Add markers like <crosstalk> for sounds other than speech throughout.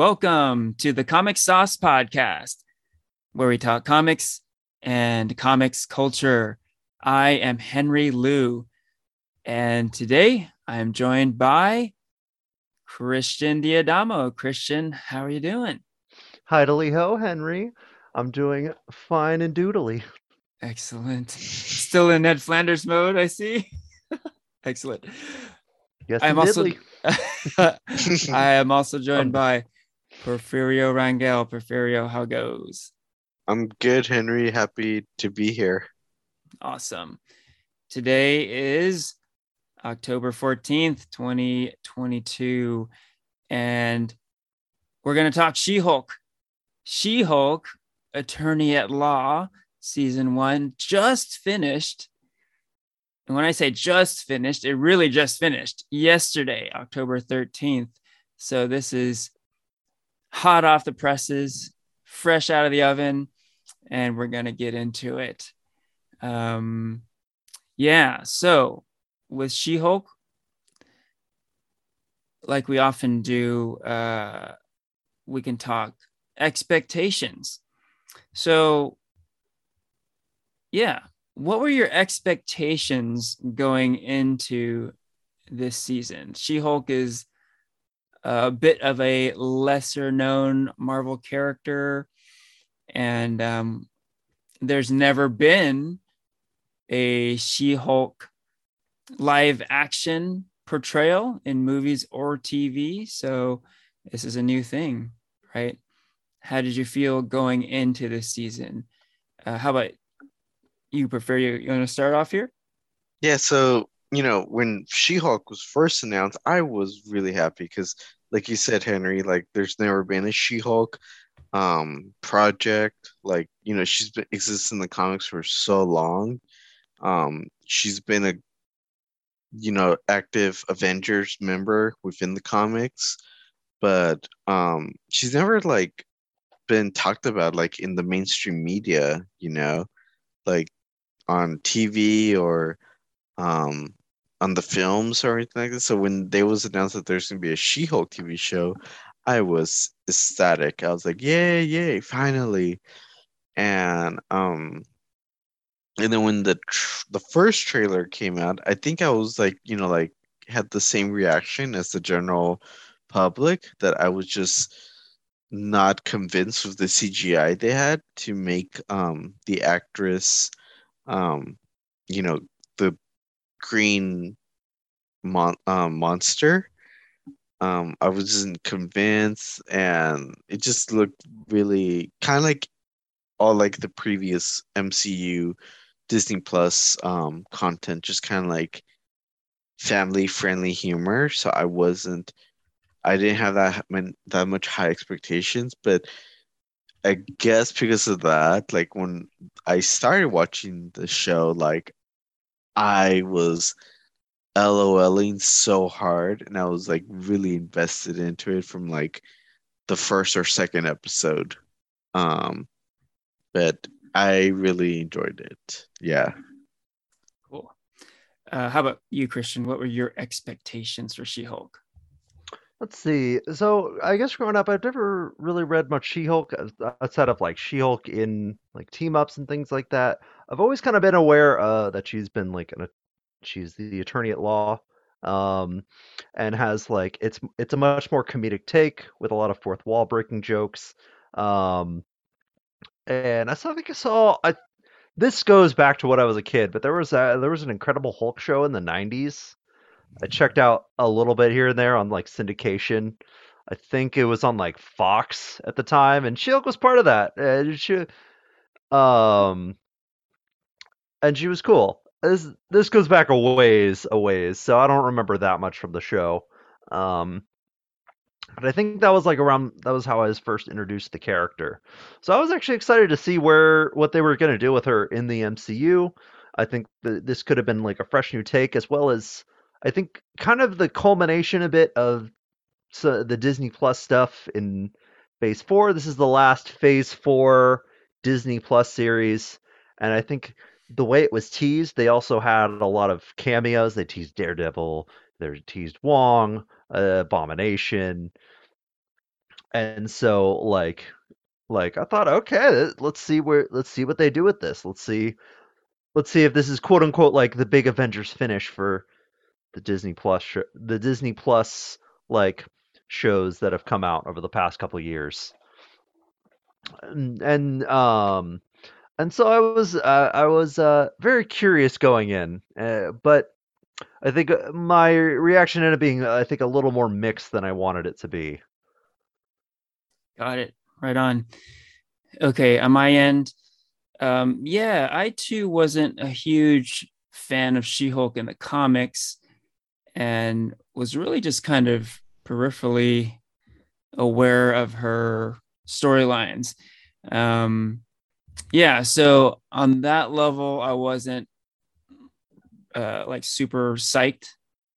Welcome to the Comic Sauce Podcast, where we talk comics and comics culture. I am Henry Liu, and today I am joined by Christian Diadamo. Christian, how are you doing? Hi, ho, Henry. I'm doing fine and doodly. Excellent. Still in Ned Flanders mode, I see. <laughs> Excellent. Yes, I'm also <laughs> I am also joined um, by Porfirio Rangel. Porfirio, how goes? I'm good, Henry. Happy to be here. Awesome. Today is October 14th, 2022, and we're going to talk She Hulk. She Hulk, Attorney at Law, season one, just finished and when I say just finished, it really just finished yesterday, October 13th. So this is hot off the presses, fresh out of the oven, and we're going to get into it. Um, yeah. So with She Hulk, like we often do, uh, we can talk expectations. So, yeah, what were your expectations going into this season? She Hulk is a bit of a lesser known Marvel character, and um, there's never been a She Hulk live action portrayal in movies or TV. So this is a new thing, right? How did you feel going into this season? Uh, how about you Porfirio, you want to start off here? Yeah, so you know, when She-Hulk was first announced, I was really happy because, like you said, Henry, like there's never been a She-Hulk um project. Like, you know, she's been exists in the comics for so long. Um, she's been a you know, active Avengers member within the comics, but um she's never like been talked about like in the mainstream media, you know. Like on TV or um, on the films or anything like that. So when they was announced that there's gonna be a She-Hulk TV show, I was ecstatic. I was like, yay, yay, finally. And um and then when the tr- the first trailer came out, I think I was like, you know, like had the same reaction as the general public that I was just not convinced with the CGI they had to make um the actress um, you know, green mon- um, monster. Um, I wasn't convinced, and it just looked really kind of like all like the previous MCU Disney Plus um, content, just kind of like family friendly humor. So I wasn't, I didn't have that that much high expectations, but I guess because of that, like when I started watching the show, like I was LOLing so hard and I was like really invested into it from like the first or second episode. Um but I really enjoyed it. Yeah. Cool. Uh, how about you, Christian? What were your expectations for She Hulk? Let's see. So I guess growing up, I've never really read much She-Hulk outside of like She-Hulk in like team ups and things like that. I've always kind of been aware uh, that she's been like an she's the attorney at law, um, and has like it's it's a much more comedic take with a lot of fourth wall breaking jokes. Um, and I I think I saw I this goes back to what I was a kid, but there was a, there was an Incredible Hulk show in the '90s I checked out a little bit here and there on like syndication. I think it was on like Fox at the time, and She-Hulk was part of that. And she, um, and she was cool. This this goes back a ways, a ways, so I don't remember that much from the show. Um, but I think that was like around that was how I was first introduced to the character. So I was actually excited to see where what they were going to do with her in the MCU. I think that this could have been like a fresh new take, as well as I think kind of the culmination a bit of the Disney Plus stuff in Phase Four. This is the last Phase Four Disney Plus series, and I think the way it was teased, they also had a lot of cameos. They teased Daredevil, they teased Wong, uh, Abomination, and so like like I thought, okay, let's see where let's see what they do with this. Let's see let's see if this is quote unquote like the big Avengers finish for the Disney Plus sh- the Disney Plus like shows that have come out over the past couple years. And, and um and so I was uh, I was uh, very curious going in, uh, but I think uh, my reaction ended up being I think a little more mixed than I wanted it to be. Got it. Right on. Okay, on my end, um, yeah, I too wasn't a huge fan of She-Hulk in the comics, and was really just kind of peripherally aware of her storylines. Um, yeah, so on that level, I wasn't uh, like super psyched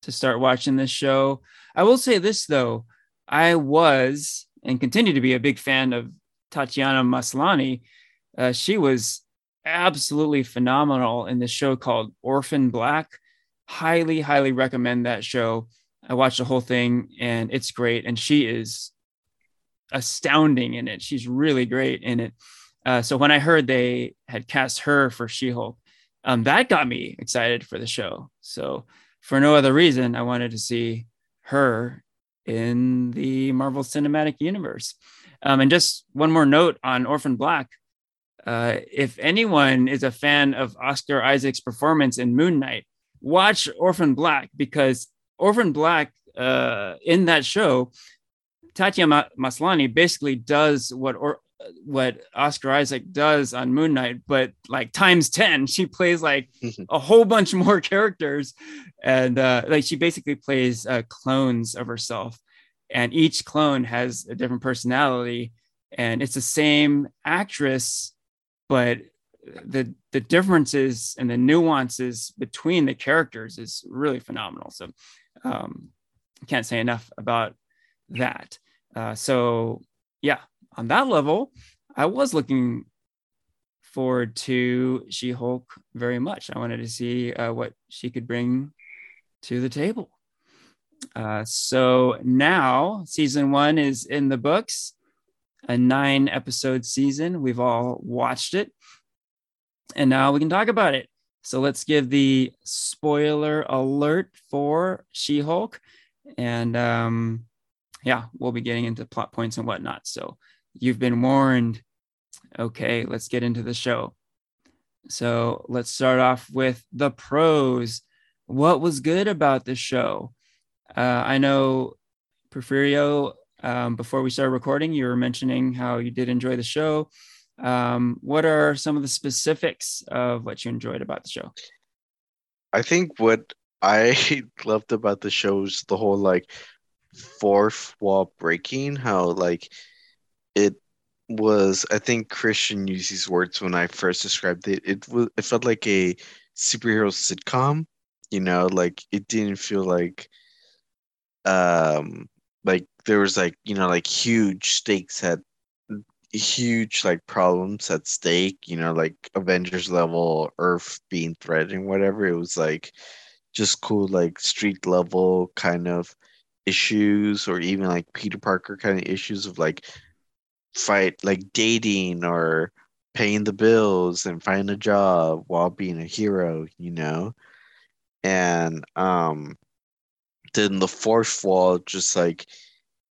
to start watching this show. I will say this though, I was and continue to be a big fan of Tatiana Maslany. Uh, she was absolutely phenomenal in this show called Orphan Black. Highly, highly recommend that show. I watched the whole thing and it's great. And she is astounding in it. She's really great in it. Uh, so when I heard they had cast her for She Hulk, um, that got me excited for the show. So for no other reason, I wanted to see her in the Marvel Cinematic Universe. Um, and just one more note on Orphan Black. Uh, if anyone is a fan of Oscar Isaac's performance in Moon Knight, watch Orphan Black because Orphan Black uh, in that show, Tatiana Maslany basically does what or, what Oscar Isaac does on Moon Knight, but like times 10. <laughs> She plays like <laughs> a whole bunch more characters. And uh, like she basically plays uh, clones of herself. And each clone has a different personality. And it's the same actress, but the the differences and the nuances between the characters is really phenomenal. So um, can't say enough about that. Uh, so yeah, on that level, I was looking forward to She Hulk very much. I wanted to see uh, what she could bring to the table. Uh, so now season one is in the books, a nine episode season. We've all watched it. And now we can talk about it. So let's give the spoiler alert for She Hulk. And um, yeah, we'll be getting into plot points and whatnot. So You've been warned. Okay, let's get into the show. So let's start off with the pros. What was good about the show? Uh, I know, Porfirio, um, before we started recording, you were mentioning how you did enjoy the show. Um, what are some of the specifics of what you enjoyed about the show? I think what I <laughs> loved about the show is the whole like fourth wall breaking, how like it was I think Christian used these words when I first described it. It was it felt like a superhero sitcom, you know, like it didn't feel like um like there was like, you know, like huge stakes at huge like problems at stake, you know, like Avengers level Earth being threatened, whatever. It was like just cool like street level kind of issues or even like Peter Parker kind of issues of like fight like dating or paying the bills and finding a job while being a hero, you know? And um then the fourth wall just like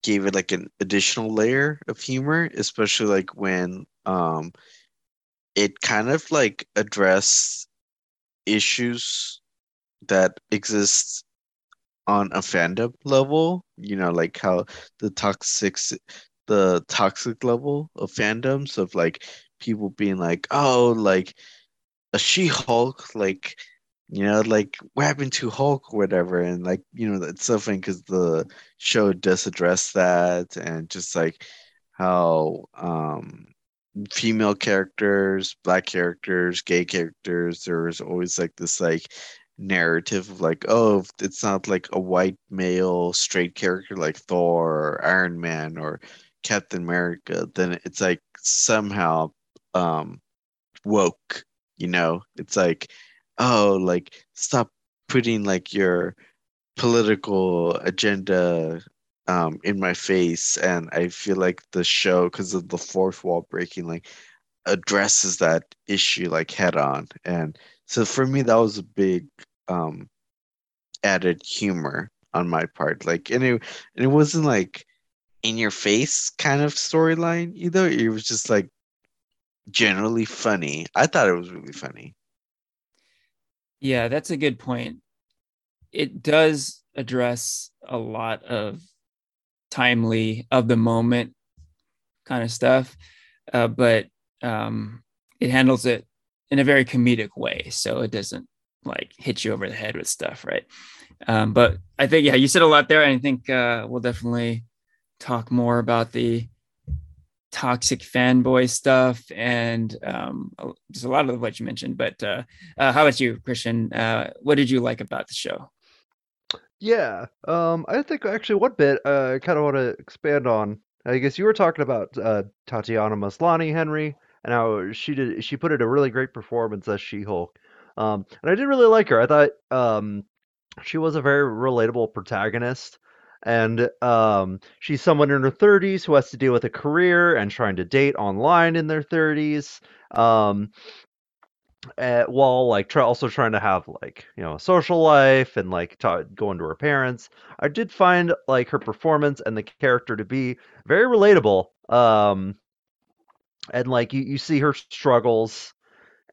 gave it like an additional layer of humor, especially like when um it kind of like addressed issues that exist on a fandom level, you know, like how the toxic the toxic level of fandoms of like people being like, oh, like a She Hulk, like you know, like what happened to Hulk or whatever, and like you know, it's so funny because the show does address that, and just like how um female characters, black characters, gay characters, there's always like this like narrative of like, oh, it's not like a white male straight character like Thor or Iron Man or Captain America, then it's like somehow um woke, you know? It's like, oh, like stop putting like your political agenda um, in my face, and I feel like the show, because of the fourth wall breaking, like addresses that issue like head on. And so for me, that was a big um, added humor on my part. Like, and it, and it wasn't like in your face kind of storyline either. It was just like generally funny. I thought it was really funny. Yeah, that's a good point. It does address a lot of timely of the moment kind of stuff, uh, but um, it handles it in a very comedic way, so it doesn't like hit you over the head with stuff, right? Um, but I think yeah, you said a lot there, and I think uh, we'll definitely talk more about the toxic fanboy stuff and um, there's a lot of what you mentioned. But uh, uh, how about you, Christian? Uh, what did you like about the show? Yeah, um, I think actually one bit uh, I kind of want to expand on. I guess you were talking about uh, Tatiana Maslany, Henry, and how she did. She put in a really great performance as She-Hulk, um, and I did really like her. I thought um, she was a very relatable protagonist and um, she's someone in her 30s who has to deal with a career and trying to date online in their 30s um, uh, while like try, also trying to have like you know a social life and like ta- going to her parents. I did find like her performance and the character to be very relatable um and like you, you see her struggles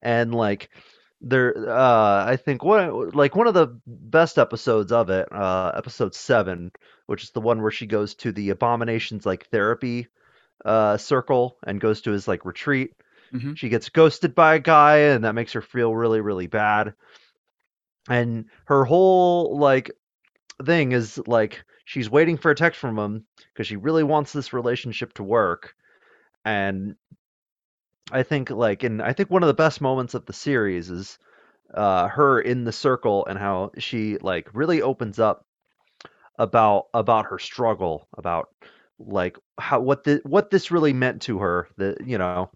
and like there uh i think one like one of the best episodes of it uh episode seven which is the one where she goes to the abominations like therapy uh circle and goes to his like retreat. Mm-hmm. she gets ghosted by a guy and that makes her feel really really bad. And her whole like thing is like she's waiting for a text from him because she really wants this relationship to work. And I think like and I think one of the best moments of the series is uh her in the circle and how she like really opens up about about her struggle about like how what the what this really meant to her the you know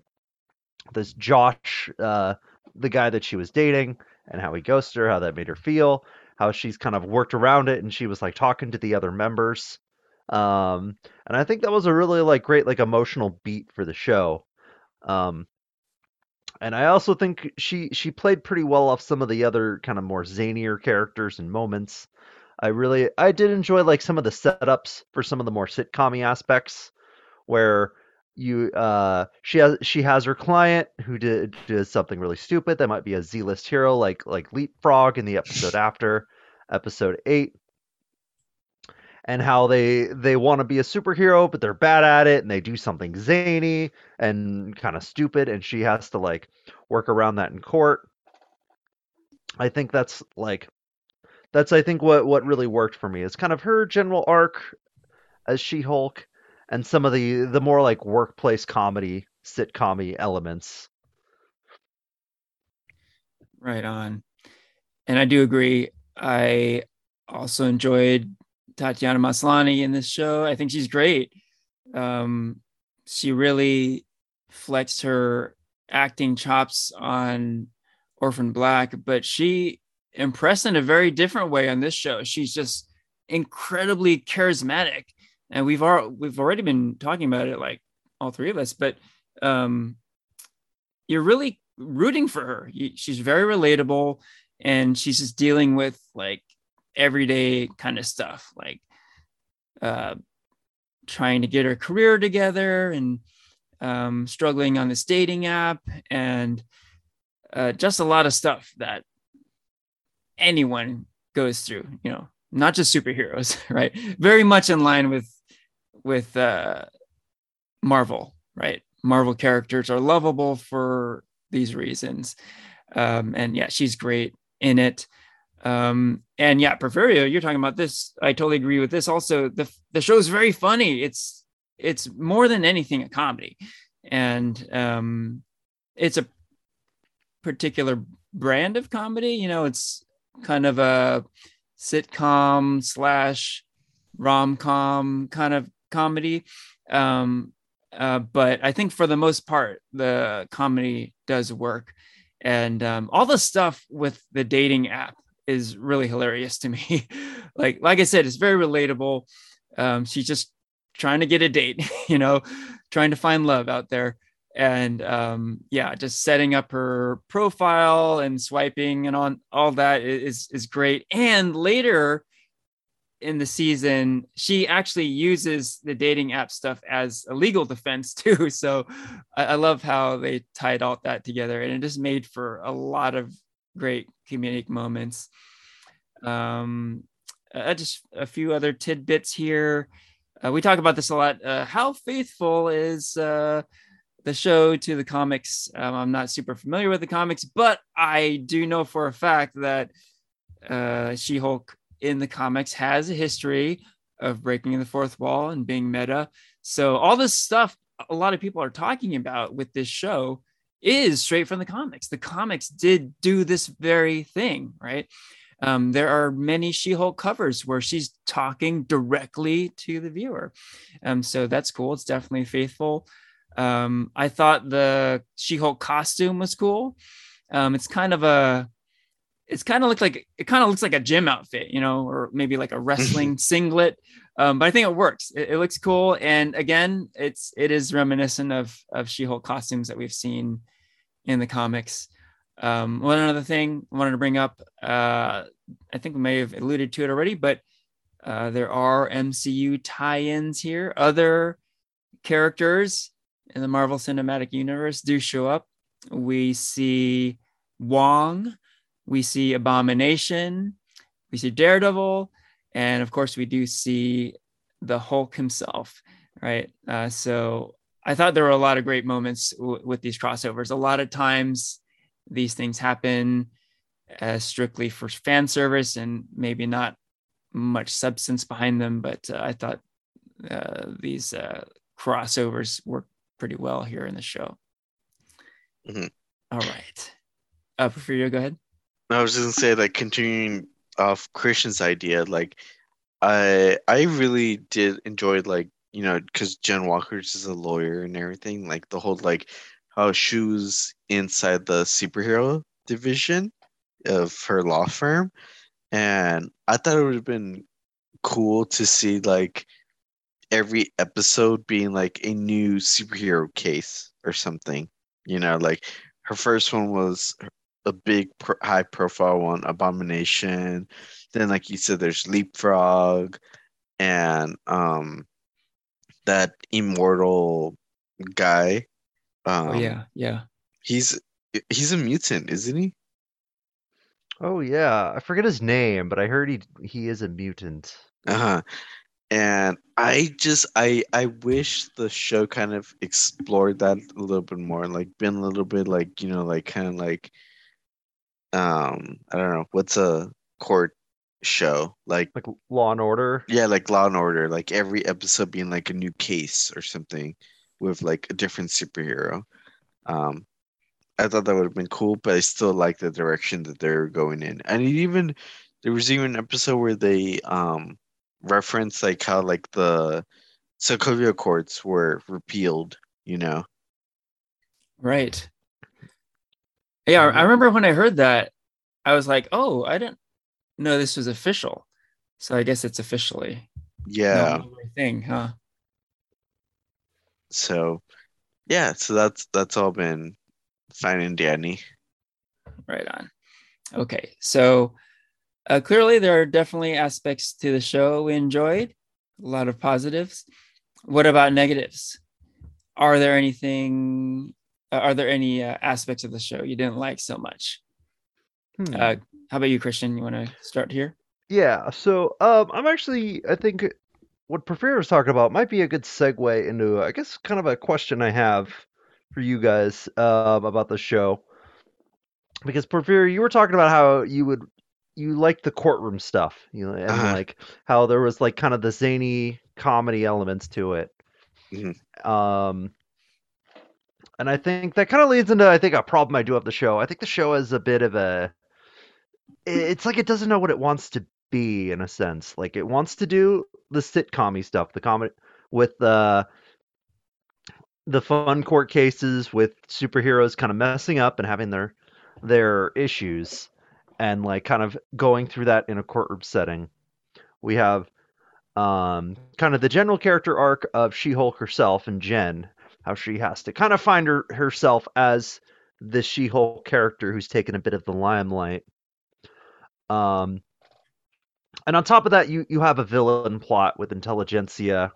this Josh uh the guy that she was dating and how he ghosted her how that made her feel how she's kind of worked around it and she was like talking to the other members um and I think that was a really like great like emotional beat for the show um, and I also think she she played pretty well off some of the other kind of more zanier characters and moments. I really I did enjoy like some of the setups for some of the more sitcom aspects where you uh she has she has her client who did does something really stupid that might be a Z-list hero like like Leapfrog in the episode after episode 8 and how they they want to be a superhero but they're bad at it and they do something zany and kind of stupid and she has to like work around that in court. I think that's like that's i think what what really worked for me. Is kind of her general arc as she-hulk and some of the the more like workplace comedy sitcom elements. Right on. And i do agree. I also enjoyed Tatiana Maslany in this show. I think she's great. Um, she really flexed her acting chops on Orphan Black, but she impressed in a very different way on this show. She's just incredibly charismatic, and we've all we've already been talking about it, like all three of us. But um, you're really rooting for her. She's very relatable, and she's just dealing with like everyday kind of stuff like uh, trying to get her career together and um, struggling on this dating app and uh, just a lot of stuff that anyone goes through you know not just superheroes <laughs> right? Very much in line with with uh, marvel right? Marvel characters are lovable for these reasons. Um, and yeah she's great in it um, and yeah, Porfirio, you're talking about this. I totally agree with this. Also, the the show is very funny. It's it's more than anything a comedy, and um, it's a particular brand of comedy. You know, it's kind of a sitcom slash rom com kind of comedy. Um, uh, but I think for the most part, the comedy does work. And um, all the stuff with the dating app is really hilarious to me. <laughs> like like I said, it's very relatable. Um, she's just trying to get a date, <laughs> you know, trying to find love out there. And um, yeah, just setting up her profile and swiping and on all that is is great. And later in the season, she actually uses the dating app stuff as a legal defense <laughs> too. So I, I love how they tied all that together, and it just made for a lot of great comedic moments. Um, uh, just a few other tidbits here. Uh, we talk about this a lot. Uh, how faithful is uh, the show to the comics? Um, I'm not super familiar with the comics, but I do know for a fact that uh, She Hulk in the comics has a history of breaking the fourth wall and being meta. So all this stuff a lot of people are talking about with this show is straight from the comics. The comics did do this very thing, right? Um, there are many She-Hulk covers where she's talking directly to the viewer, um, so that's cool. It's definitely faithful. Um, I thought the She-Hulk costume was cool. Um, it's kind of a, it's kind of looked like it kind of looks like a gym outfit, you know, or maybe like a <laughs> wrestling singlet. Um, but I think it works. It, it, looks cool, and again, it's it is reminiscent of of She-Hulk costumes that we've seen in the comics. Um, one other thing I wanted to bring up, uh, I think we may have alluded to it already, but uh, there are MCU tie-ins here. Other characters in the Marvel Cinematic Universe do show up. We see Wong, we see Abomination, we see Daredevil, and of course we do see the Hulk himself, right? Uh, so I thought there were a lot of great moments w- with these crossovers. A lot of times these things happen as strictly for fan service and maybe not much substance behind them. But uh, I thought uh, these uh, crossovers work pretty well here in the show. Mm-hmm. All right. Uh, Porfirio, go ahead. I was just gonna say, like, continuing off Christian's idea, like, I I really did enjoy, like, you know, because Jen Walker's is a lawyer and everything, like the whole like how she was inside the superhero division of her law firm. And I thought it would have been cool to see like every episode being like a new superhero case or something. You know, like her first one was a big pro- high profile one, Abomination. Then, like you said, there's Leapfrog and um that immortal guy Oh, um, oh, yeah, yeah. He's he's a mutant, isn't he? Oh yeah, I forget his name, but I heard he he is a mutant. Uh huh. And I just I I wish the show kind of explored that a little bit more, like been a little bit like you know like kind of like um I don't know what's a court show like like Law and Order. Yeah, like Law and Order, like every episode being like a new case or something with like a different superhero. Um, I thought that would have been cool, but I still like the direction that they're going in. And even there was even an episode where they um referenced like how like the Sokovia Accords were repealed, you know. Right. Yeah, I remember when I heard that, I was like, "Oh, I didn't know this was official." So I guess it's officially yeah thing, huh? So yeah, so that's that's all been fine and dandy. Right on. Okay, so uh, clearly there are definitely aspects to the show we enjoyed, a lot of positives. What about negatives? Are there anything? Uh, are there any uh, aspects of the show you didn't like so much? Hmm. How about you, Christian? You want to start here? Yeah. So um, I'm actually, I think what Porfirio was talking about might be a good segue into, I guess, kind of a question I have for you guys um, about the show. Because Porfirio, you were talking about how you would you like the courtroom stuff, you know, and uh-huh. like how there was like kind of the zany comedy elements to it. Mm-hmm. Um, and I think that kind of leads into I think a problem I do have the show. I think the show has a bit of a it's like it doesn't know what it wants to be in a sense. Like it wants to do the sitcom stuff, the comedy with the uh, the fun court cases with superheroes kind of messing up and having their their issues and like kind of going through that in a courtroom setting. We have um, kind of the general character arc of She-Hulk herself and Jen, how she has to kind of find her herself as the She-Hulk character who's taken a bit of the limelight. Um, and on top of that, you you have a villain plot with Intelligentsia,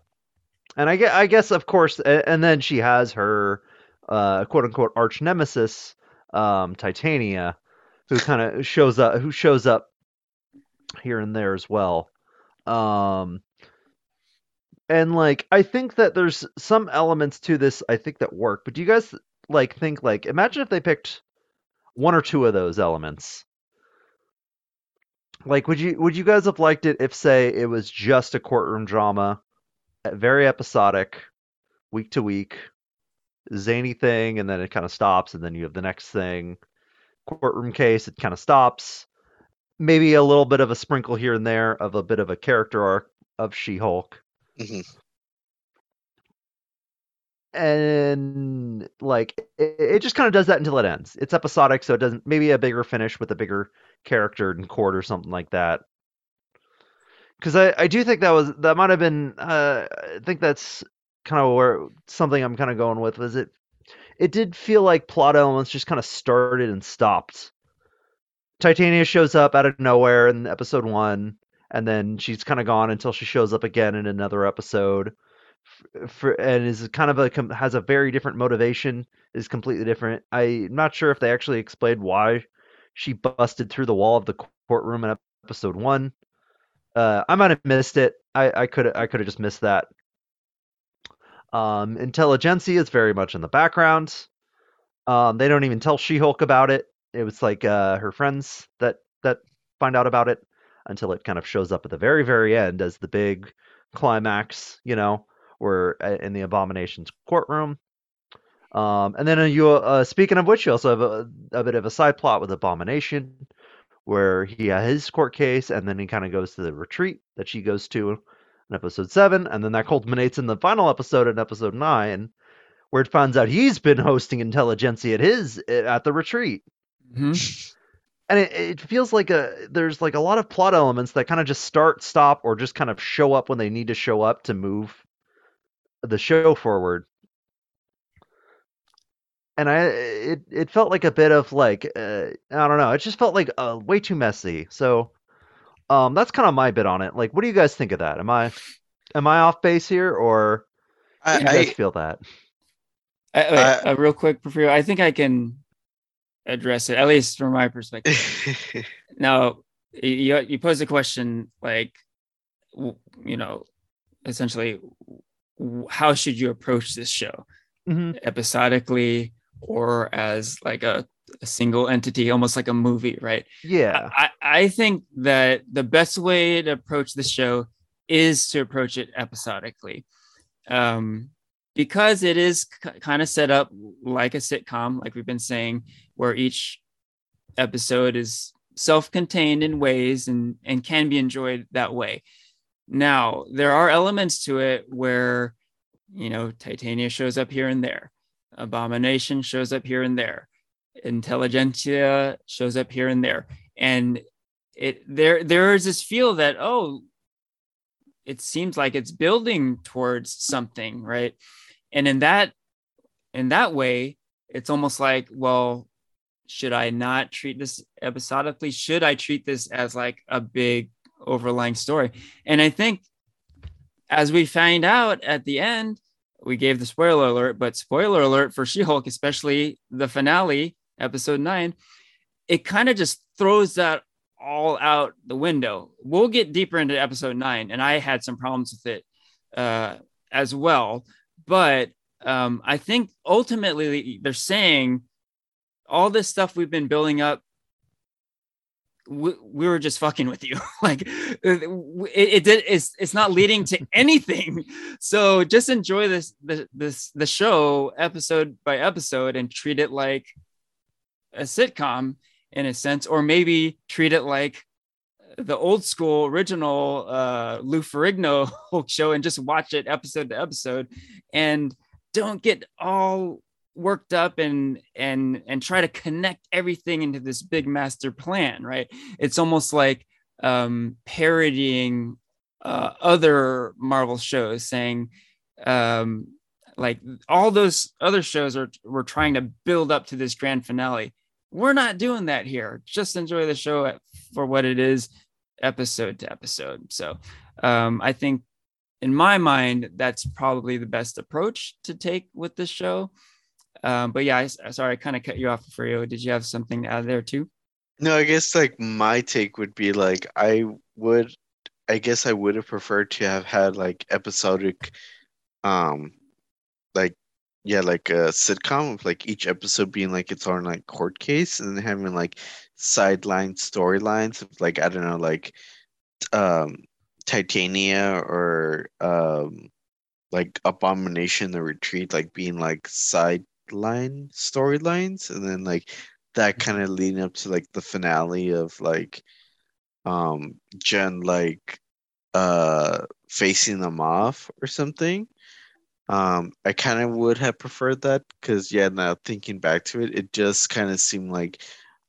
and I I guess of course, and then she has her uh, quote unquote arch nemesis, um, Titania, who kind of shows up who shows up here and there as well. Um, and like I think that there's some elements to this I think that work, but do you guys like think like imagine if they picked one or two of those elements like, would you would you guys have liked it if, say, it was just a courtroom drama, eh, very episodic, week to week, zany thing, and then it kind of stops, and then you have the next thing, courtroom case, it kind of stops, maybe a little bit of a sprinkle here and there of a bit of a character arc of She-Hulk. Mhm. And like it, it just kind of does that until it ends. It's episodic, so it doesn't maybe a bigger finish with a bigger character in court or something like that. Because I, I do think that was that might have been uh, I think that's kind of where something I'm kind of going with was it it did feel like plot elements just kind of started and stopped. Titania shows up out of nowhere in episode one, and then she's kind of gone until she shows up again in another episode. For, and is kind of a has a very different motivation. Is completely different. I'm not sure if they actually explained why she busted through the wall of the courtroom in episode one. Uh, I might have missed it. I, I could I could have just missed that. Um, Intelligentsia is very much in the background. Um, they don't even tell She-Hulk about it. It was like uh, her friends that that find out about it until it kind of shows up at the very very end as the big climax. You know, where uh, in the Abomination's courtroom. Um, and then uh, you, uh, speaking of which, you also have a, a bit of a side plot with Abomination, where he has his court case, and then he kind of goes to the retreat that she goes to in episode seven, and then that culminates in the final episode in episode nine, where it finds out he's been hosting Intelligentsia at his at the retreat, Mhm. and it, it feels like a there's like a lot of plot elements that kind of just start, stop, or just kind of show up when they need to show up to move the show forward and I it it felt like a bit of like uh, I don't know. It just felt like uh, way too messy. So um, that's kind of my bit on it. Like, what do you guys think of that? Am I am I off base here, or do you guys I, feel that? I, wait, Uh, uh, real quick, Porfirio, I think I can address it at least from my perspective. <laughs> Now, you you posed a question like, you know, essentially, w- how should you approach this show? hmm episodically or as like a, a single entity, almost like a movie, right? Yeah. I, I think that the best way to approach the show is to approach it episodically. Um, because it is k- kind of set up like a sitcom, like we've been saying, where each episode is self-contained in ways and and can be enjoyed that way. Now, there are elements to it where you know, Titania shows up here and there. Abomination shows up here and there. Intelligentsia shows up here and there. And it there there is this feel that, oh, it seems like it's building towards something, right? And in that in that way, it's almost like, well, should I not treat this episodically? Should I treat this as like a big overlying story? And I think as we find out at the end, we gave the spoiler alert, but spoiler alert for <laughs> She Hulk, especially the finale, episode nine, it kind of just throws that all out the window. We'll get deeper into episode nine, and I had some problems with it uh, as well. But um, I think ultimately they're saying all this stuff we've been building up we, we were just fucking with you. <laughs> Like it, it did it's it's not leading to <laughs> anything. So just enjoy this the this the show episode by episode and treat it like a sitcom in a sense or maybe treat it like the old school original uh Lou Ferrigno <laughs> show and just watch it episode to episode. And don't get all worked up and and and try to connect everything into this big master plan right it's almost like um parodying uh, other Marvel shows, saying um, like all those other shows are were trying to build up to this grand finale. We're not doing that here. Just enjoy the show for what it is, episode to episode. So um, I think in my mind, that's probably the best approach to take with this show. Um, but yeah, I, sorry, I kind of cut you off, Frio. Did you have something to add there too? No, I guess like my take would be like I would, I guess I would have preferred to have had like episodic, um, like yeah, like a sitcom of like each episode being like its own like court case and having like sideline storylines of like I don't know like um Titania or um like Abomination the Retreat like being like sideline storylines and then like that kind of leading up to like the finale of like um Jen like uh facing them off or something. Um I kind of would have preferred that cuz yeah now thinking back to it it just kind of seemed like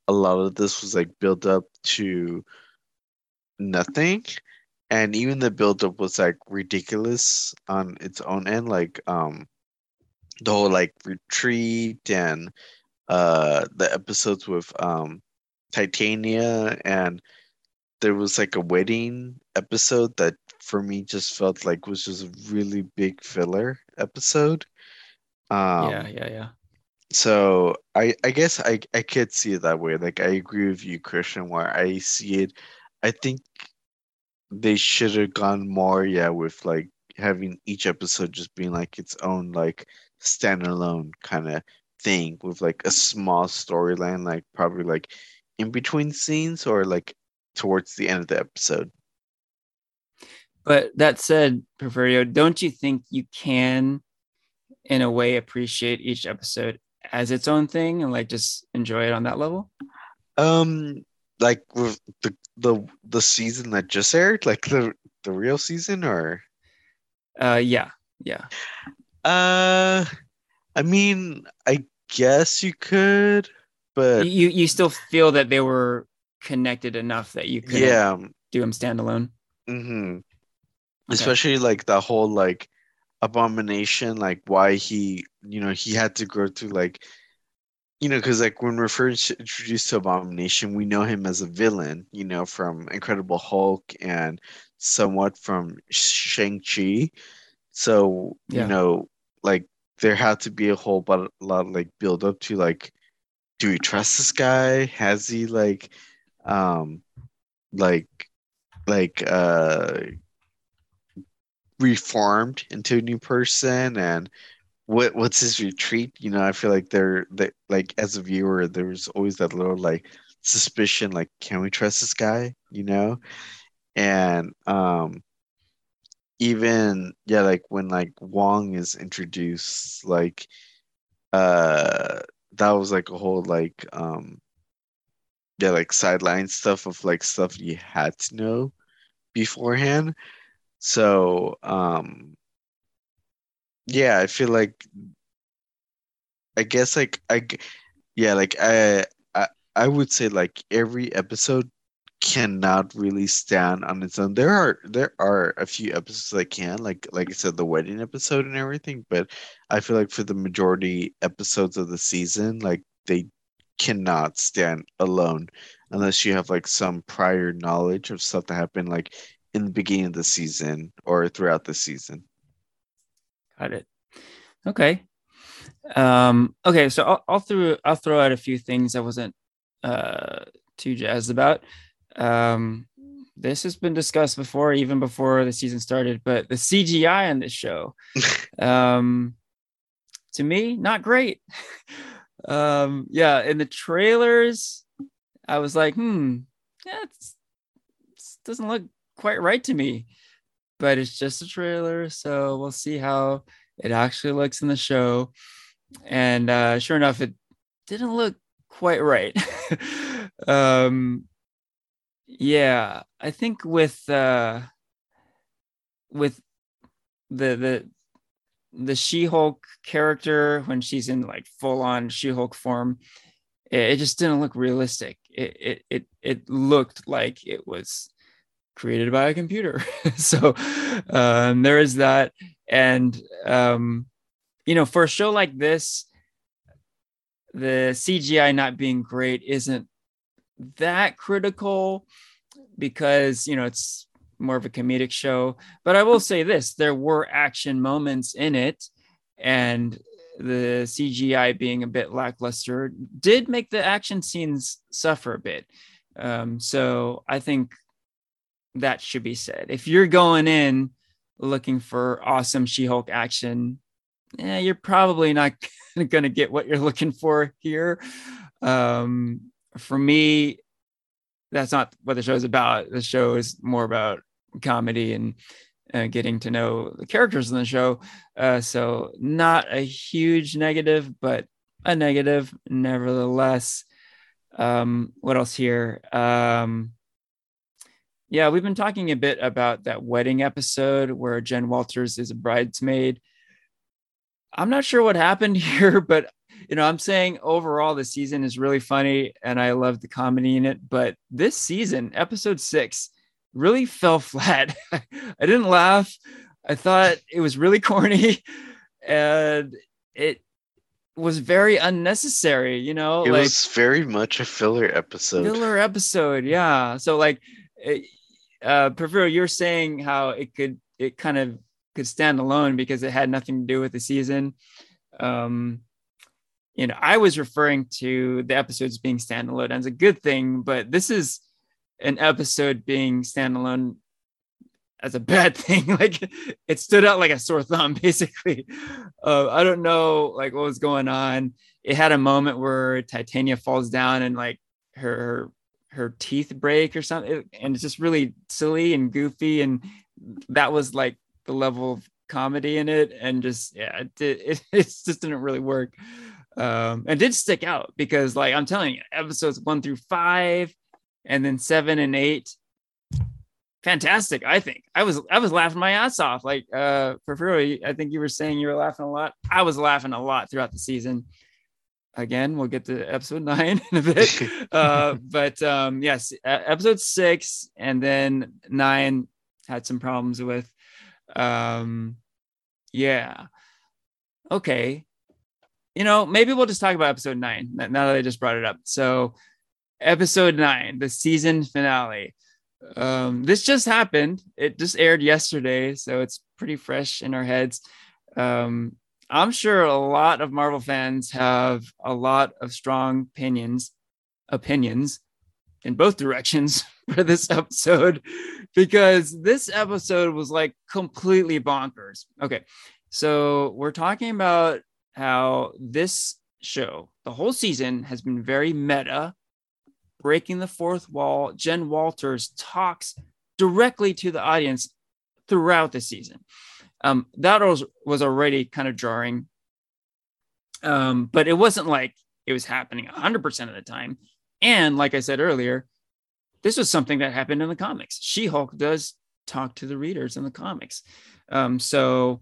a lot of this was like built up to nothing and even the build up was like ridiculous on its own end like um the whole like retreat and uh the episodes with um titania and there was like a wedding episode that for me just felt like was just a really big filler episode. Um yeah yeah yeah. so i i guess i i could see it that way. Like i agree with you christian where i see it i think they should have gone more, yeah, with like having each episode just being like its own like standalone kind of thing with like a small storyline, like probably like in between scenes or like towards the end of the episode. But that said, Porfirio, don't you think you can, in a way, appreciate each episode as its own thing and like just enjoy it on that level? Um, like with the the the season that just aired, like the the real season, or? Uh, yeah, yeah. Uh, I mean, I guess you could, but you you still feel that they were connected enough that you could yeah do them standalone. Mm-hmm. Okay. Especially like the whole like abomination, like why he you know he had to go through like you know, because like when we're first introduced to Abomination, we know him as a villain, you know, from Incredible Hulk and somewhat from Shang Chi. So yeah. you know, like there had to be a whole but a lot of like build up to like, do we trust this guy? Has he like, um, like, like uh, reformed into a new person? And what what's his retreat? You know i feel like they're they, like as a viewer there's always that little like suspicion like can we trust this guy? You know? And um even yeah like when like wong is introduced like uh that was like a whole like um yeah like sideline stuff of like stuff you had to know beforehand. So um yeah, I feel like I guess like I yeah, like I I I would say like every episode cannot really stand on its own. There are there are a few episodes that can, like like I said, the wedding episode and everything, but I feel like for the majority episodes of the season, like they cannot stand alone unless you have like some prior knowledge of stuff that happened like in the beginning of the season or throughout the season. Got it. Okay. Um, okay, so I'll, I'll throw I'll throw out a few things I wasn't uh, too jazzed about. Um, this has been discussed before, even before the season started, but the CGI on this show, <laughs> um, to me, not great. <laughs> um, yeah, in the trailers, I was like, hmm, yeah, it doesn't look quite right to me but it's just a trailer. So we'll see how it actually looks in the show. And uh, sure enough, it didn't look quite right. <laughs> um, yeah, I think with uh, with the the the She-Hulk character when she's in like full on She-Hulk form, it, it, just didn't look realistic. It, it it it looked like it was created by a computer. <laughs> so um, there is that. And, um, you know, for a show like this, the CGI not being great isn't that critical because, you know, it's more of a comedic show. But I will say this there were action moments in it. And the CGI being a bit lackluster did make the action scenes suffer a bit. Um, so I think that should be said. If you're going in looking for awesome She-Hulk action, yeah, you're probably not <laughs> going to get what you're looking for here. Um, for me, that's not what the show is about. The show is more about comedy and uh, getting to know the characters in the show. Uh, so not a huge negative, but a negative nevertheless. Um, what else here? Um, yeah, we've been talking a bit about that wedding episode where Jen Walters is a bridesmaid. I'm not sure what happened <laughs> here, but you know, I'm saying overall the season is really funny and I love the comedy in it. But this season, episode six, really fell <laughs> flat. I didn't laugh. I thought it was really corny <laughs> and it was very unnecessary, you know. It like, was very much a filler episode. Filler episode, yeah. So like uh Porfirio, you're saying how it could it kind of could stand alone because it had nothing to do with the season. Um, you know, I was referring to the episodes being standalone as a good thing, but this is an episode being standalone as a bad <laughs> thing. like it stood out like a sore thumb, <laughs> basically. Uh, I don't know like what was going on. It had a moment where Titania falls down and like her her teeth break or something, and it's just really silly and goofy. And that was like the level of comedy in it, and just yeah, it <laughs> it, it just didn't really work. Um, and did stick out because like I'm telling you, episodes one through five, and then seven and eight, fantastic. I think I was I was laughing my ass off. Like uh, for real. I think you were saying you were laughing a lot. I was laughing a lot throughout the season again we'll get to episode <laughs> nine in a bit <laughs> uh, but um, yes episode six and then nine had some problems with um, yeah okay you know maybe we'll just talk about episode nine now that i just brought it up so episode nine the season finale um, this just happened it just aired yesterday so it's pretty fresh in our heads um, I'm sure a lot of Marvel fans have a lot of strong opinions, opinions in both directions <laughs> for this episode because this episode was like completely bonkers. Okay. So we're talking about how this show, the whole season, has been very meta, breaking the fourth wall. Jen Walters talks directly to the audience throughout the season. Um, that was was already kind of jarring, um, but it wasn't like it was happening 100% of the time. And like I said earlier, this was something that happened in the comics. She Hulk does talk to the readers in the comics, um, so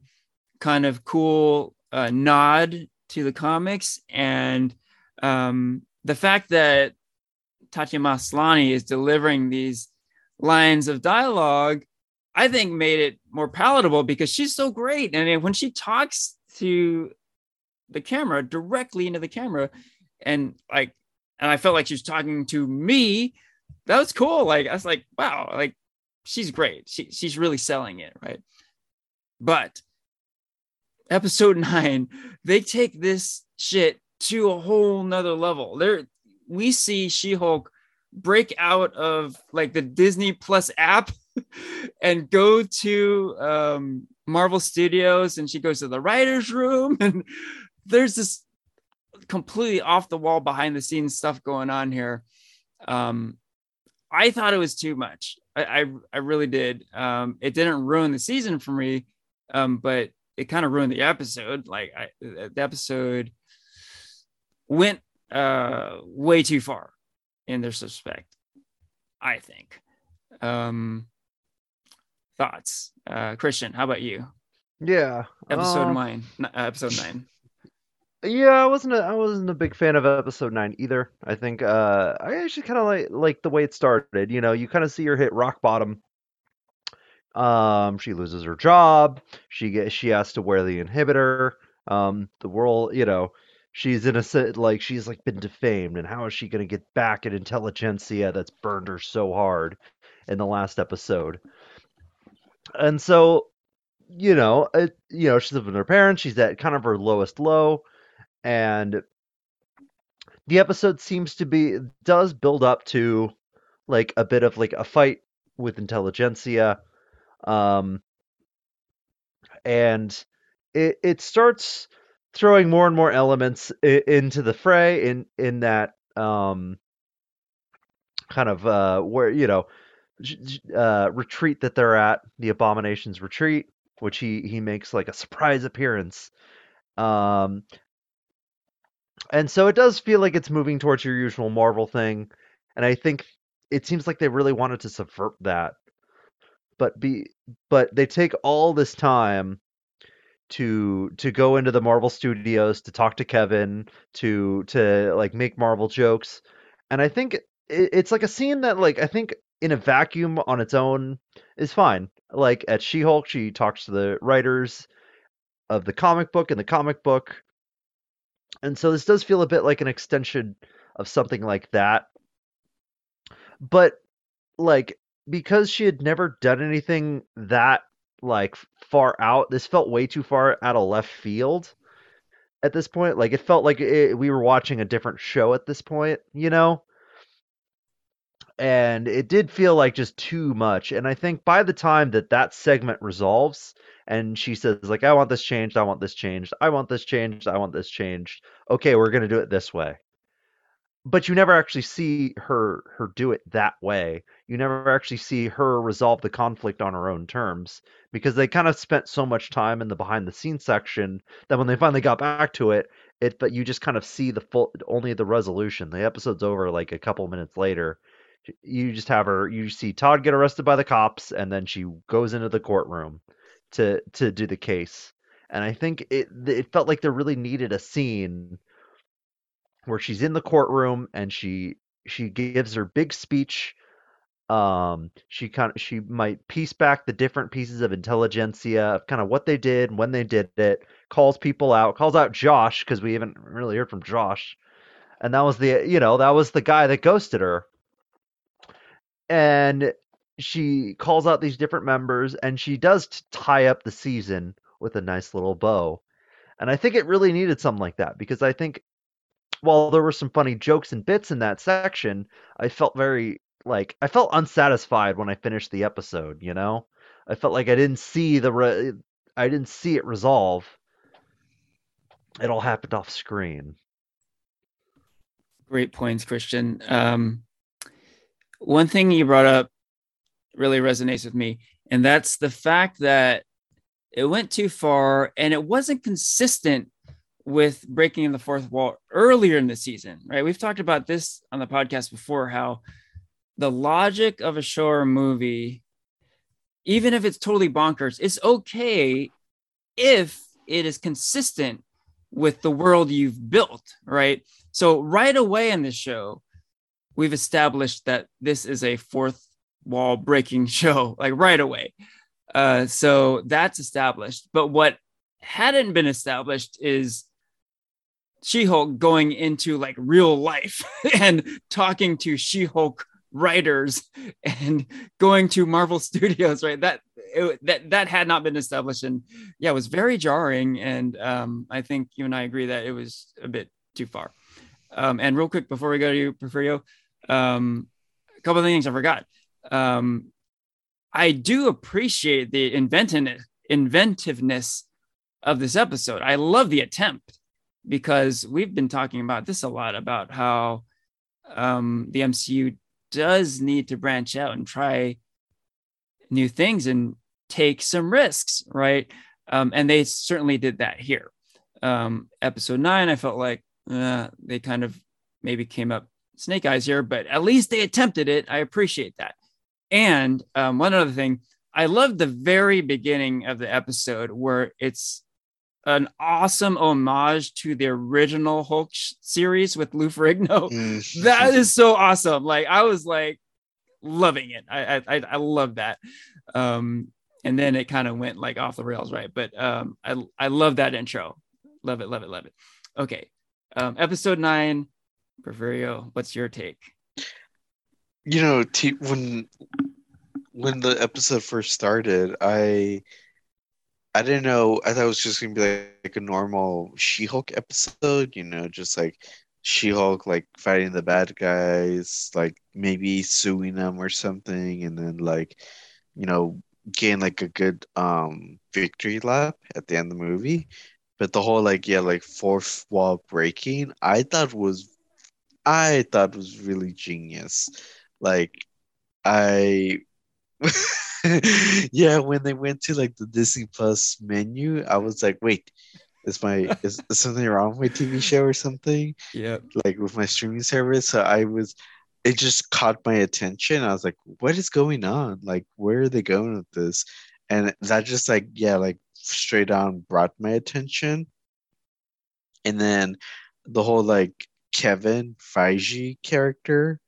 kind of cool uh, nod to the comics and um, the fact that Tatiana Maslany is delivering these lines of dialogue I think made it more palatable because she's so great. And when she talks to the camera directly into the camera, and like, and I felt like she was talking to me, that was cool. Like, I was like, wow, like she's great. She, she's really selling it. Right. But episode <laughs> nine, they take this shit to a whole nother level. There, we see She Hulk break out of like the Disney Plus app <laughs> and go to um, Marvel Studios and she goes to the writer's room <laughs> and there's this completely off the wall behind the scenes stuff going on here. Um, I thought it was too much. I, I, I really did. Um, it didn't ruin the season for me, um, but it kind of ruined the episode. Like I, the episode went uh, way too far in their suspect. I think. Um, thoughts. Uh, Christian, how about you? Yeah. Episode uh, nine. Uh, episode nine. Yeah, I wasn't a, I wasn't a big fan of episode nine either. I think uh, I actually kind of like like the way it started. You know, you kind of see her hit rock bottom Um, she loses her job. She gets she has to wear the inhibitor. Um, the world, you know, she's in a sit like she's like been defamed, and how is she gonna get back at Intelligencia that's burned her so hard in the last episode? And so, you know, it, you know, she's living with her parents. She's at kind of her lowest low, and the episode seems to be does build up to like a bit of like a fight with Intelligencia um and it it starts throwing more and more elements I- into the fray in in that um kind of uh where you know uh retreat that they're at the abominations retreat which he he makes like a surprise appearance um and so it does feel like it's moving towards your usual Marvel thing, and I think it seems like they really wanted to subvert that. But be but they take all this time to to go into the Marvel studios to talk to Kevin to to like make Marvel jokes, and I think it, it's like a scene that like I think in a vacuum on its own is fine. Like at She-Hulk, she talks to the writers of the comic book and the comic book and so this does feel a bit like an extension of something like that. But like because she had never done anything that like far out, this felt way too far out of left field at this point. Like it felt like it, we were watching a different show at this point, you know? And it did feel like just too much. And I think by the time that that segment resolves, and she says like i want this changed i want this changed i want this changed i want this changed okay we're going to do it this way but you never actually see her her do it that way. You never actually see her resolve the conflict on her own terms because they kind of spent so much time in the behind the scenes section that when they finally got back to it it but you just kind of see the full only the resolution. The episode's over like a couple minutes later. You just have her you see todd get arrested by the cops and then she goes into the courtroom to to do the case. And I think it it felt like there really needed a scene where she's in the courtroom and she she gives her big speech. Um, she kind of she might piece back the different pieces of Intelligencia of kind of what they did, when they did it, calls people out, calls out Josh because we haven't really heard from Josh, and that was the you know that was the guy that ghosted her, and she calls out these different members and she does tie up the season with a nice little bow. And I think it really needed something like that because I think while there were some funny jokes and bits in that section, I felt very like I felt unsatisfied when I finished the episode, you know? I felt like I didn't see the re- I didn't see it resolve. It all happened off screen. Great points, Christian. Um, one thing you brought up really resonates with me. And that's the fact that it went too far and it wasn't consistent with breaking the fourth wall earlier in the season, right? We've talked about this on the podcast before how the logic of a show or movie, even if it's totally bonkers, it's okay if it is consistent with the world you've built, right? So, right away in this show, we've established that this is a fourth wall breaking <laughs> show like right away. Uh, so that's established. But what hadn't been established is She Hulk going into like real life <laughs> and talking to She Hulk writers and going to Marvel <laughs> Studios, right? That it, that that had not been established, and yeah, it was very jarring. And um, I think you and I agree that it was a bit too far. Um, and real quick before we go to you, um, a couple of things I forgot um, I do appreciate the inventiveness of this episode. I love the attempt because we've been talking about this a lot about how um, the MCU does need to branch out and try new things and take some risks, right? Um, and they certainly did that here. Um, episode nine, I felt like uh, they kind of maybe came up snake eyes here, but at least they attempted it. I appreciate that. And um, one other thing, I love the very beginning of the episode where it's an awesome homage to the original Hulk series with Lou Ferrigno. Mm. <laughs> that is so awesome. Like I was like loving it. I I I love that. Um, and then it kind of went like off the rails, right? But um, I I love that intro. Love it, love it, love it. Okay, um, episode nine, Porfirio, what's your take? You know, t- when when the episode first started, I I didn't know. I thought it was just gonna be like, like a normal She-Hulk episode. You know, just like She-Hulk like fighting the bad guys, like maybe suing them or something, and then like you know gain like a good um victory lap at the end of the movie. But the whole like yeah like fourth wall breaking, I thought was I thought was really genius. Like I <laughs> yeah, when they went to like the Disney Plus menu, I was like, wait, is my is, is something wrong with my TV show or something? Yeah. Like with my streaming service. So I was it just caught my attention. I was like, what is going on? Like, where are they going with this? And that just like, yeah, like straight on brought my attention. And then the whole like Kevin Feige character.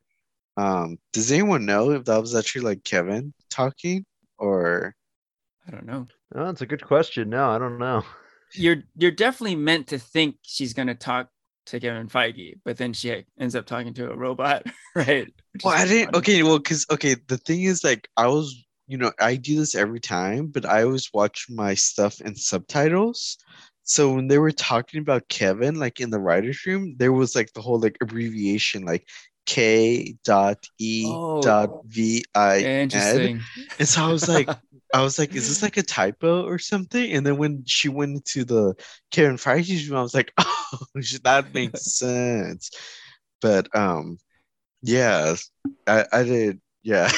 Um, does anyone know if that was actually like Kevin talking or I don't know. Oh, that's a good question. No, I don't know. <laughs> You're you're definitely meant to think she's gonna talk to Kevin Feige, but then she ends up talking to a robot, <laughs> right? Which Well, I didn't. funny. Okay, well, because okay, the thing is, like, I was, you know, I do this every time, but I always watch my stuff in subtitles. So when they were talking about Kevin, like in the writers' room, there was like the whole like abbreviation, like K dot E Oh. dot V I N. And so I was like, <laughs> I was like, is this like a typo or something? And then when she went into the Karen Feige's room, I was like, <laughs> oh, that makes <laughs> sense. But um, yeah, I I did, yeah,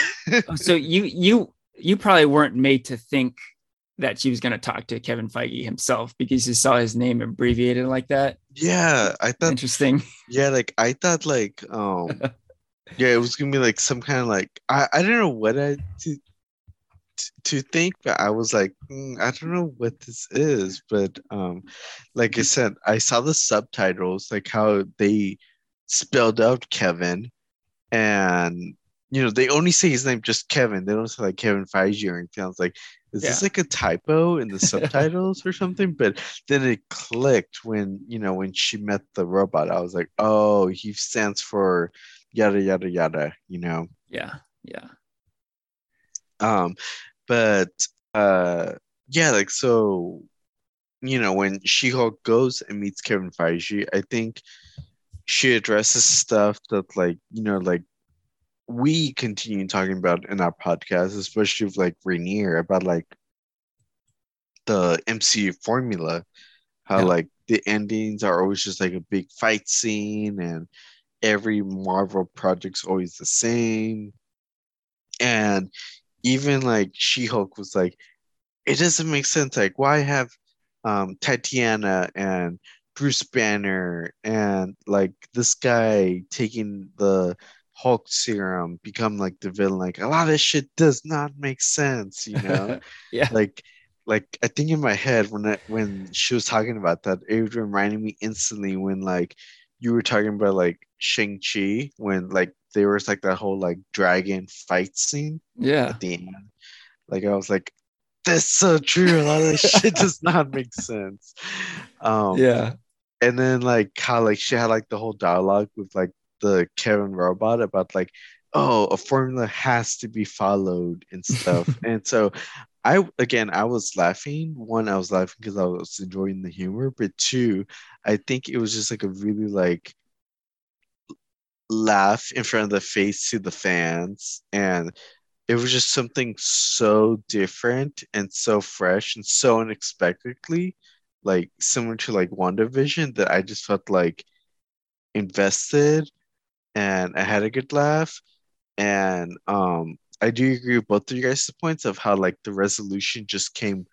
Oh, so you you you probably weren't made to think that she was going to talk to Kevin Feige himself because you saw his name abbreviated like that. yeah. I thought, Interesting. yeah, like I thought, like um, <laughs> yeah, it was gonna be like some kind of like I I don't know what I to to- to think, but I was like, "Hmm, I don't know what this is, but um, like I said, I saw the subtitles, like how they spelled out Kevin, and you know they only say his name just Kevin. They don't say like Kevin Feige or anything. I was like, is this like a typo in the subtitles or something? But then it clicked when you know when she met the robot. I was like, oh, he stands for yada yada yada. You know. Yeah. Yeah. Um, but uh, yeah, like so, you know, when She-Hulk goes and meets Kevin Feige, I think she addresses stuff that, like, you know, like we continue talking about in our podcast, especially with like Rainier about like the MCU formula, how Yeah. like the endings are always just like a big fight scene and every Marvel project's always the same. And even like She-Hulk was like, it doesn't make sense. Like, why have um Tatiana and Bruce Banner and like this guy taking the Hulk serum become like the villain? Like a lot of shit does not make sense, you know? <laughs> yeah. like like I think in my head when I, when she was talking about that, it reminded me instantly when like you were talking about like Shang Chi when like there was like that whole like dragon fight scene Yeah. at the end. Like I was like, that's so true. A lot of this shit does <laughs> not make sense. Um, Yeah. and then like how like she had like the whole dialogue with like the Kevin robot about like, oh, a formula has to be followed and stuff. <laughs> and so I again I was laughing. One, I was laughing because I was enjoying the humor, but two, I think it was just like a really like laugh in front of the face to the fans and it was just something so different and so fresh and so unexpectedly like similar to like WandaVision that I just felt like invested and I had a good laugh and um I do agree with both of you guys' points of how like the resolution just came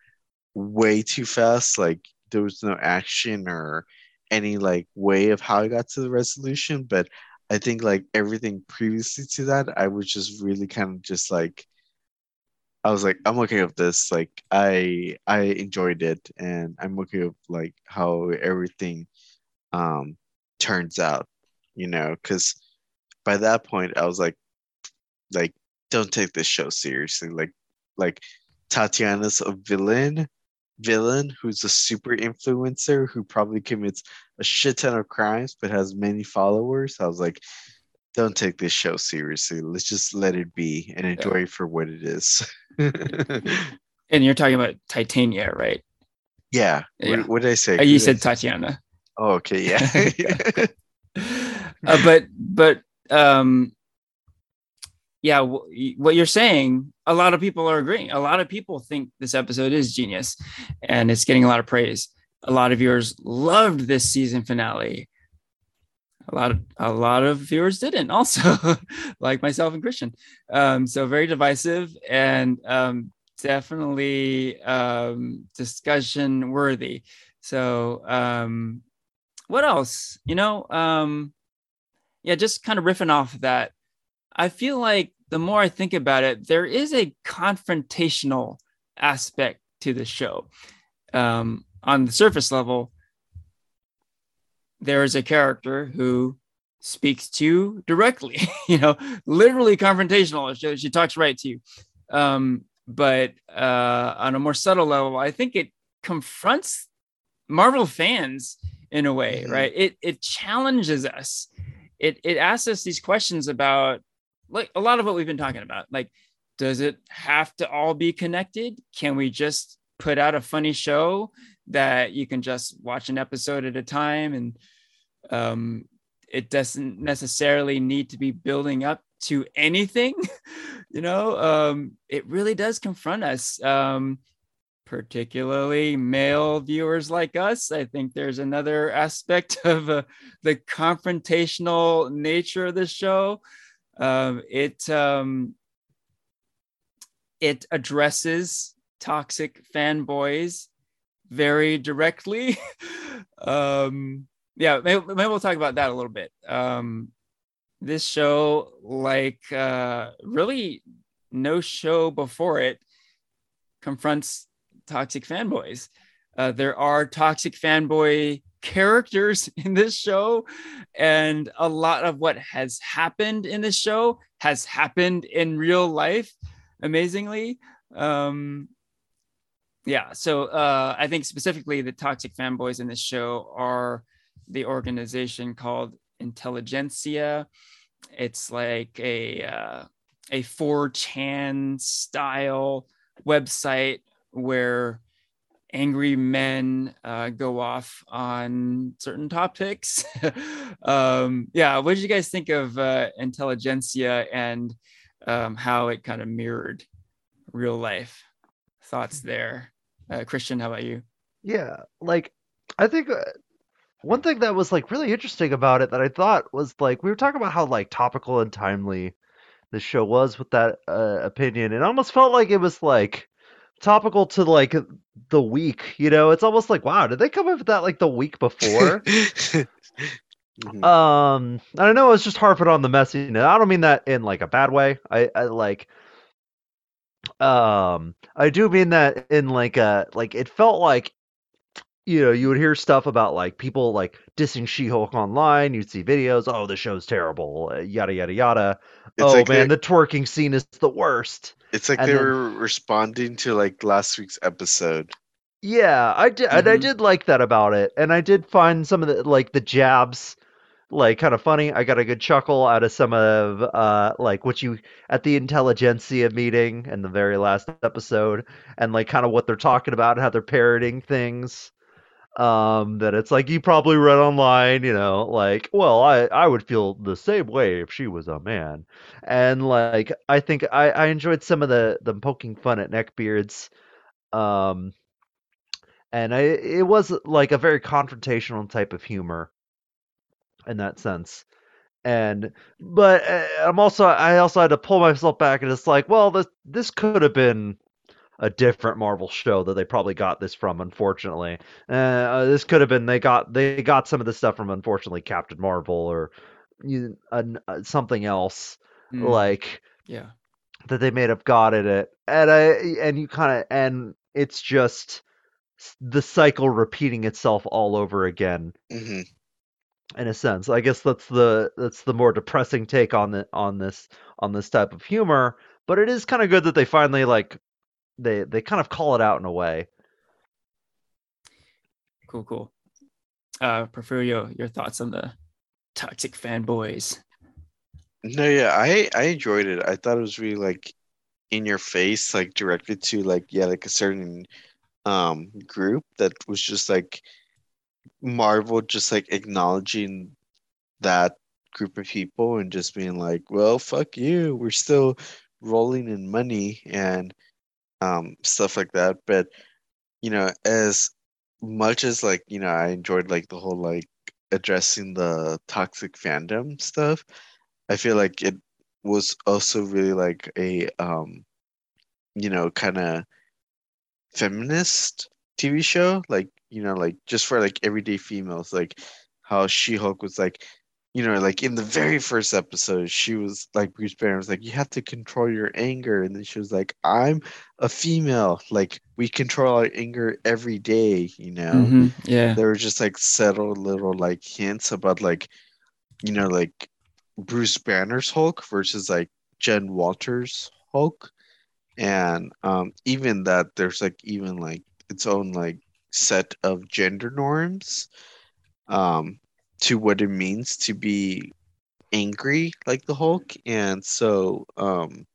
way too fast like there was no action or any like way of how I got to the resolution but I think like everything previously to that, I was just really kind of just like I was like, I'm okay with this. Like I I enjoyed it and I'm okay with like how everything um turns out, you know, because by that point I was like like, don't take this show seriously. Like like Tatiana's a villain, villain who's a super influencer who probably commits a shit ton of crimes but has many followers. I was like, don't take this show seriously. Let's just let it be and enjoy it for what it is. <laughs> And you're talking about Titania, right? yeah. Yeah. What, what did I say? You Who did I said? Tatiana. Oh, okay, yeah. <laughs> <laughs> uh, but but um yeah w- what you're saying a lot of people are agreeing. A lot of people think this episode is genius and it's getting a lot of praise. A lot of viewers loved this season finale. A lot of a lot of viewers didn't also <laughs> like myself and christian. Um so very divisive and um definitely um discussion worthy. So um what else? You know um yeah just kind of riffing off that. I feel like the more i think about it there is a confrontational aspect to the show. Um on the surface level there is a character who speaks to you directly <laughs> you know literally confrontational. She, she talks right to you. Um but uh on a more subtle level i think it confronts marvel fans in a way Mhm. right? It it challenges us it it asks us these questions about like a lot of what we've been talking about like does it have to all be connected? Can we just put out a funny show that you can just watch an episode at a time? And um it doesn't necessarily need to be building up to anything <laughs> you know? Um it really does confront us. Um particularly male viewers like us i think there's another <laughs> aspect of uh, the confrontational nature of the show. Um it um it addresses toxic fanboys very directly. <laughs> Um yeah maybe, maybe we'll talk about that a little bit. Um this show like uh really no show before it confronts toxic fanboys. Uh, there are toxic fanboy characters <laughs> in this show and a lot of what has happened in this show has happened in real life amazingly. Um yeah so uh i think specifically the toxic fanboys in this show are the organization called Intelligencia. It's like a uh, a 4chan style website where angry men uh, go off on certain topics. <laughs> Um yeah what did you guys think of uh, Intelligencia and um, how it kind of mirrored real life? Thoughts there. Uh, christian how about you? Yeah, like I think uh, one thing that was like really interesting about it that I thought was like we were talking about how like topical and timely the show was with that uh, opinion. It almost felt like it was like topical to like the week, you know? It's almost like wow, did they come up with that like the week before? <laughs> Mhm. Um, I know it's just harping on the messiness. I don't mean that in like a bad way. I, I like, um, I do mean that in like a like it felt like, you know, you would hear stuff about like people like dissing She-Hulk online. You'd see videos. Oh, the show's terrible. uh, Yada yada yada. It's oh like man, the twerking scene is the worst. It's like and they then- were responding to like last week's episode. Yeah, I did, and I Mhm. did like that about it, and I did find some of the like the jabs, like kind of funny. I got a good chuckle out of some of uh like what you at the Intelligencia meeting in the very last episode, and like kind of what they're talking about, and how they're parroting things. Um, that it's like you probably read online, you know, like, well, I I would feel the same way if she was a man, and like I think I I enjoyed some of the them poking fun at neckbeards. Um, and I, it was like a very confrontational type of humor in that sense and but uh, i'm also i also had to pull myself back and it's like well this this could have been a different marvel show that they probably got this from unfortunately. Uh, this could have been they got they got some of this stuff from unfortunately captain marvel or you, uh, something else Mm, like yeah. that they may have got at it. And i and you kind of and it's just the cycle repeating itself all over again. Hmm in a sense. I guess that's the that's the more depressing take on the on this on this type of humor but it is kind of good that they finally like they they kind of call it out in a way. Cool, cool. Uh, Porfirio, your thoughts on the toxic fanboys? No, yeah, I I enjoyed it. I thought it was really like in your face, like directed to like yeah, like a certain um group that was just like Marvel just like acknowledging that group of people and just being like, well, fuck you. We're still rolling in money and um stuff like that. But you know, as much as like, you know, I enjoyed like the whole like addressing the toxic fandom stuff, I feel like it was also really like a um you know, kind of feminist TV show, like you know, like just for like everyday females, like how She-Hulk was like, you know, like in the very first episode, she was like Bruce Banner was like, you have to control your anger, and then she was like, I'm a female, like we control our anger every day, you know. Mhm, Yeah. There were just like subtle little like hints about like, you know, like Bruce Banner's Hulk versus like Jen Walters Hulk, and um even that there's like even like its own like set of gender norms um to what it means to be angry like the Hulk and so um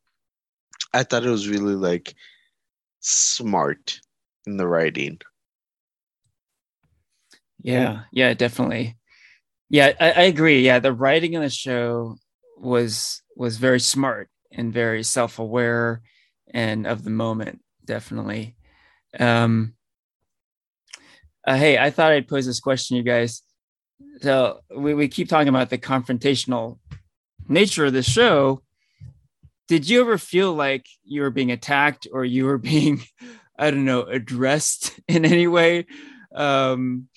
I thought it was really like smart in the writing. Yeah, yeah, definitely. Yeah, I, I agree. Yeah, the writing in the show was was very smart and very self-aware and of the moment, definitely. Um uh, hey, I thought I'd pose this question, you guys. So we, we keep talking about the confrontational nature of the show. Did you ever feel like you were being attacked or you were <laughs> being, I don't know, addressed <laughs> in any way? Um,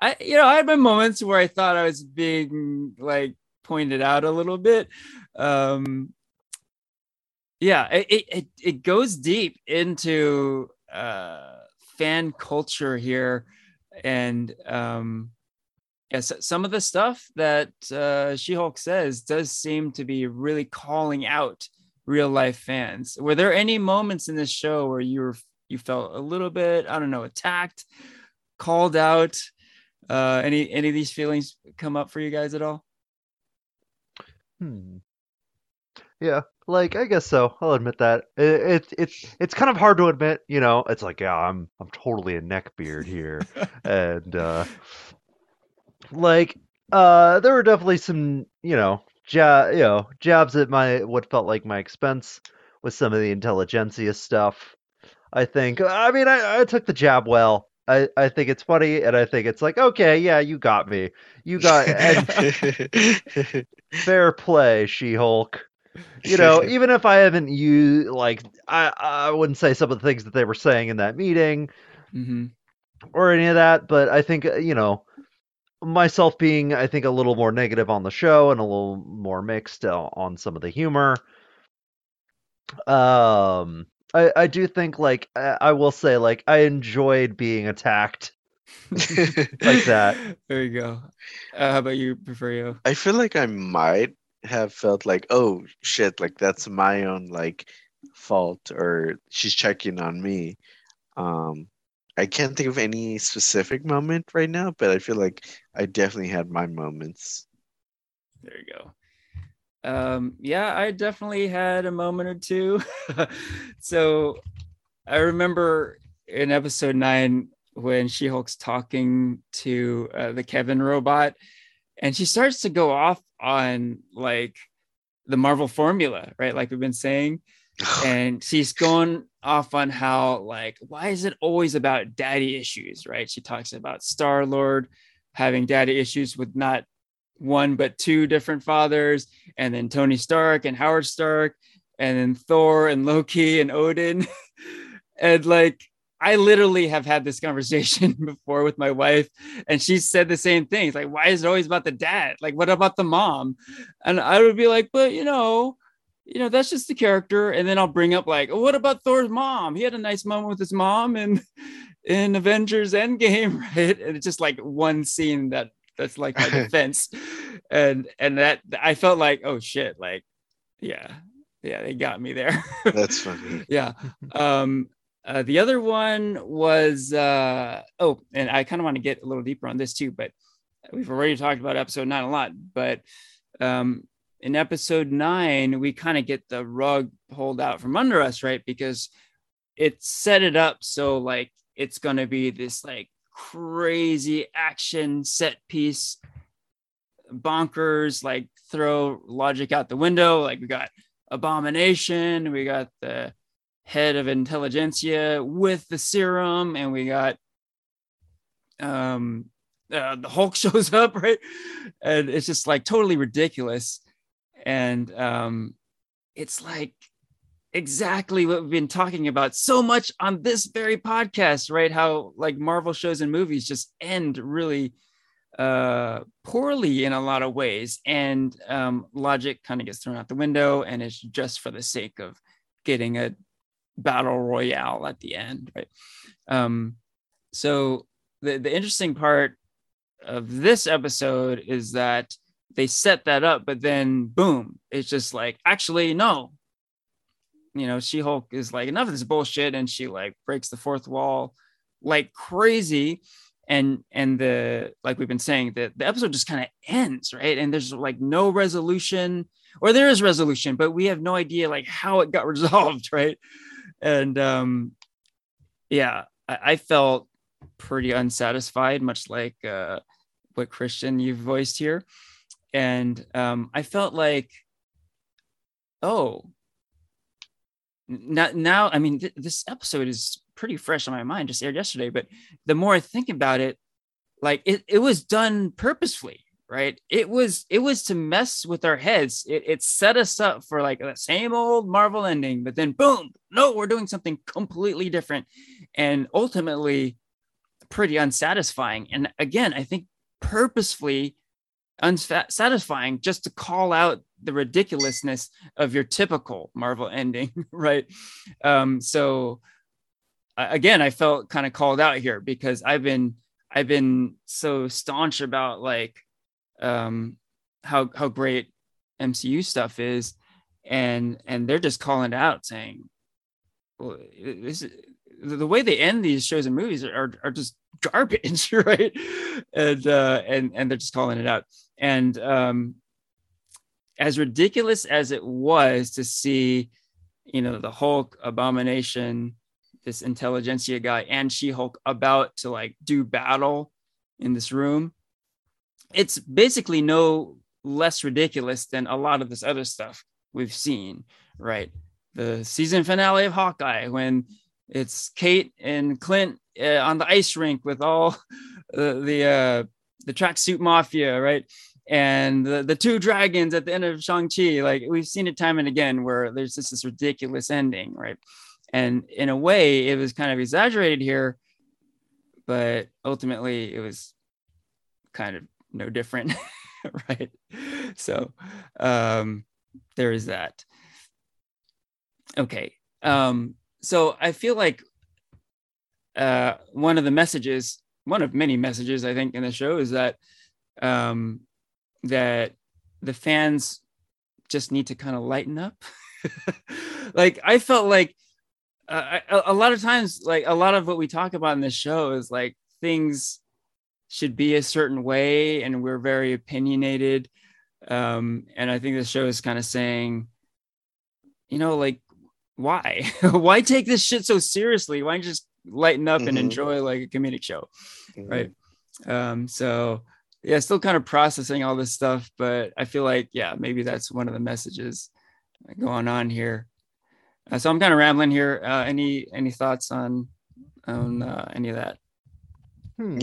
I, you know, I had my moments where I thought I was being like pointed out a little bit. Um, yeah, it, it, it, goes deep into uh, fan culture here. And um, yes, some of the stuff that uh, She Hulk says does seem to be really calling out real life fans. Were there any moments in this show where you were you felt a little bit, I don't know, attacked, called out? Uh, any any of these feelings come up for you guys at all? Hmm. Yeah, like I guess so. I'll admit that. It, it it's it's kind of hard to admit, you know. It's like, yeah, I'm I'm totally a neckbeard here, <laughs> and uh, like uh, there were definitely some, you know, ja- you know, jabs at my what felt like my expense with some of the Intelligencia stuff. I think. I mean, I, I took the jab well. I, I think it's funny, and I think it's like, okay, yeah, you got me. You got <laughs> fair play, She-Hulk you know, <laughs> even if I haven't used like I I wouldn't say some of the things that they were saying in that meeting hmm or any of that, but I think uh, you know myself being I think a little more negative on the show and a little more mixed uh, on some of the humor. Um, I I do think like I, I will say like I enjoyed being attacked <laughs> like that. There you go. Uh, how about you, Porfirio? I feel like I might have felt like, oh shit, like that's my own like fault or she's checking on me. Um I can't think of any specific moment right now, but I feel like I definitely had my moments. There you go. Um, yeah, I definitely had a moment or two. <laughs> so I remember in episode nine when She Hulk's talking to uh, the Kevin robot, and she starts to go off on like the Marvel formula, right? Like we've been saying. And she's going off on how like why is it always about daddy issues right? She talks about star lord having daddy issues with not one but two different fathers and then tony stark and howard stark and then thor and loki and odin. <laughs> And like i literally have had this conversation <laughs> before with my wife and she said the same thing. It's like why is it always about the dad? Like what about the mom? And i would be like but you know you know, that's just the character. And then I'll bring up like, oh, what about Thor's mom? He had a nice moment with his mom and <laughs> in Avengers Endgame, <laughs> right? And it's just like one scene that that's like my <laughs> defense. and and that I felt like, oh shit, like, yeah, yeah, they got me there. That's funny. yeah. Um, uh, the other one was uh, oh, and I kind of want to get a little deeper on this too, but we've already talked about episode nine a lot. But um, in episode nine, we kind of get the rug pulled out from under us, right? Because it set it up so like it's going to be this like crazy action set piece. Bonkers like throw logic out the window. Like we got abomination we got the head of Intelligencia with the serum and we got um uh, the hulk <laughs> shows up right? And it's just like totally ridiculous and um it's like exactly what we've been talking about so much on this very podcast right? How like marvel shows and movies just end really uh poorly in a lot of ways. And um logic kind of gets thrown out the window and it's just for the sake of getting a battle royale at the end right? Um so the the interesting part of this episode is that they set that up but then boom it's just like actually no you know, She Hulk is like, enough of this bullshit. And she like breaks the fourth wall like crazy. And, and the, like we've been saying, that the episode just kind of ends, right? And there's like no resolution, or there is resolution, but we have no idea like how it got <laughs> resolved, right? And, um, yeah, I, I felt pretty unsatisfied, much like, uh, what Christian you've voiced here. And, um, I felt like, oh, now, now I mean, th- this episode is pretty fresh on my mind, just aired yesterday. But the more I think about it, like it, it was done purposefully, right? It was it was to mess with our heads. It, it set us up for like the same old Marvel ending, but then boom, no, we're doing something completely different, and ultimately pretty unsatisfying. And again, I think purposefully unsatisfying just to call out the ridiculousness of your typical Marvel ending, <laughs> right? Um, so again, I felt kind of called out here because I've been I've been so staunch about like um, how how great MCU stuff is, and and they're just calling it out, saying, "Well, this the way they end these shows and movies are are just garbage, <laughs> right?" And uh, and and they're just calling it out, and um, as ridiculous as it was to see, you know, the Hulk abomination, this Intelligencia guy, and She Hulk about to like do battle in this room, it's basically no less ridiculous than a lot of this other stuff we've seen, right? The season finale of Hawkeye, when it's Kate and Clint uh, on the ice rink with all <laughs> the uh, the tracksuit mafia, right? and the, the two dragons at the end of Shang-Chi, like we've seen it time and again where there's just this ridiculous ending, right? And in a way, it was kind of exaggerated here, but ultimately it was kind of no different, <laughs> right? So um, there is that. Okay. Um, so I feel like uh, one of the messages, one of many messages I think in the show is that um, that the fans just need to kind of lighten up. <laughs> like I felt like uh, a, a lot of times, like a lot of what we talk about in this show is like things should be a certain way, and we're very opinionated. Um, and I think the show is kind of saying, you know, like why <laughs> why take this shit so seriously why just lighten up mm-hmm. and enjoy like a comedic show mm-hmm. right um so yeah, still kind of processing all this stuff, but I feel like, yeah, maybe that's one of the messages going on here. Uh, so I'm kind of rambling here. Uh, any any thoughts on on uh, any of that? Hmm.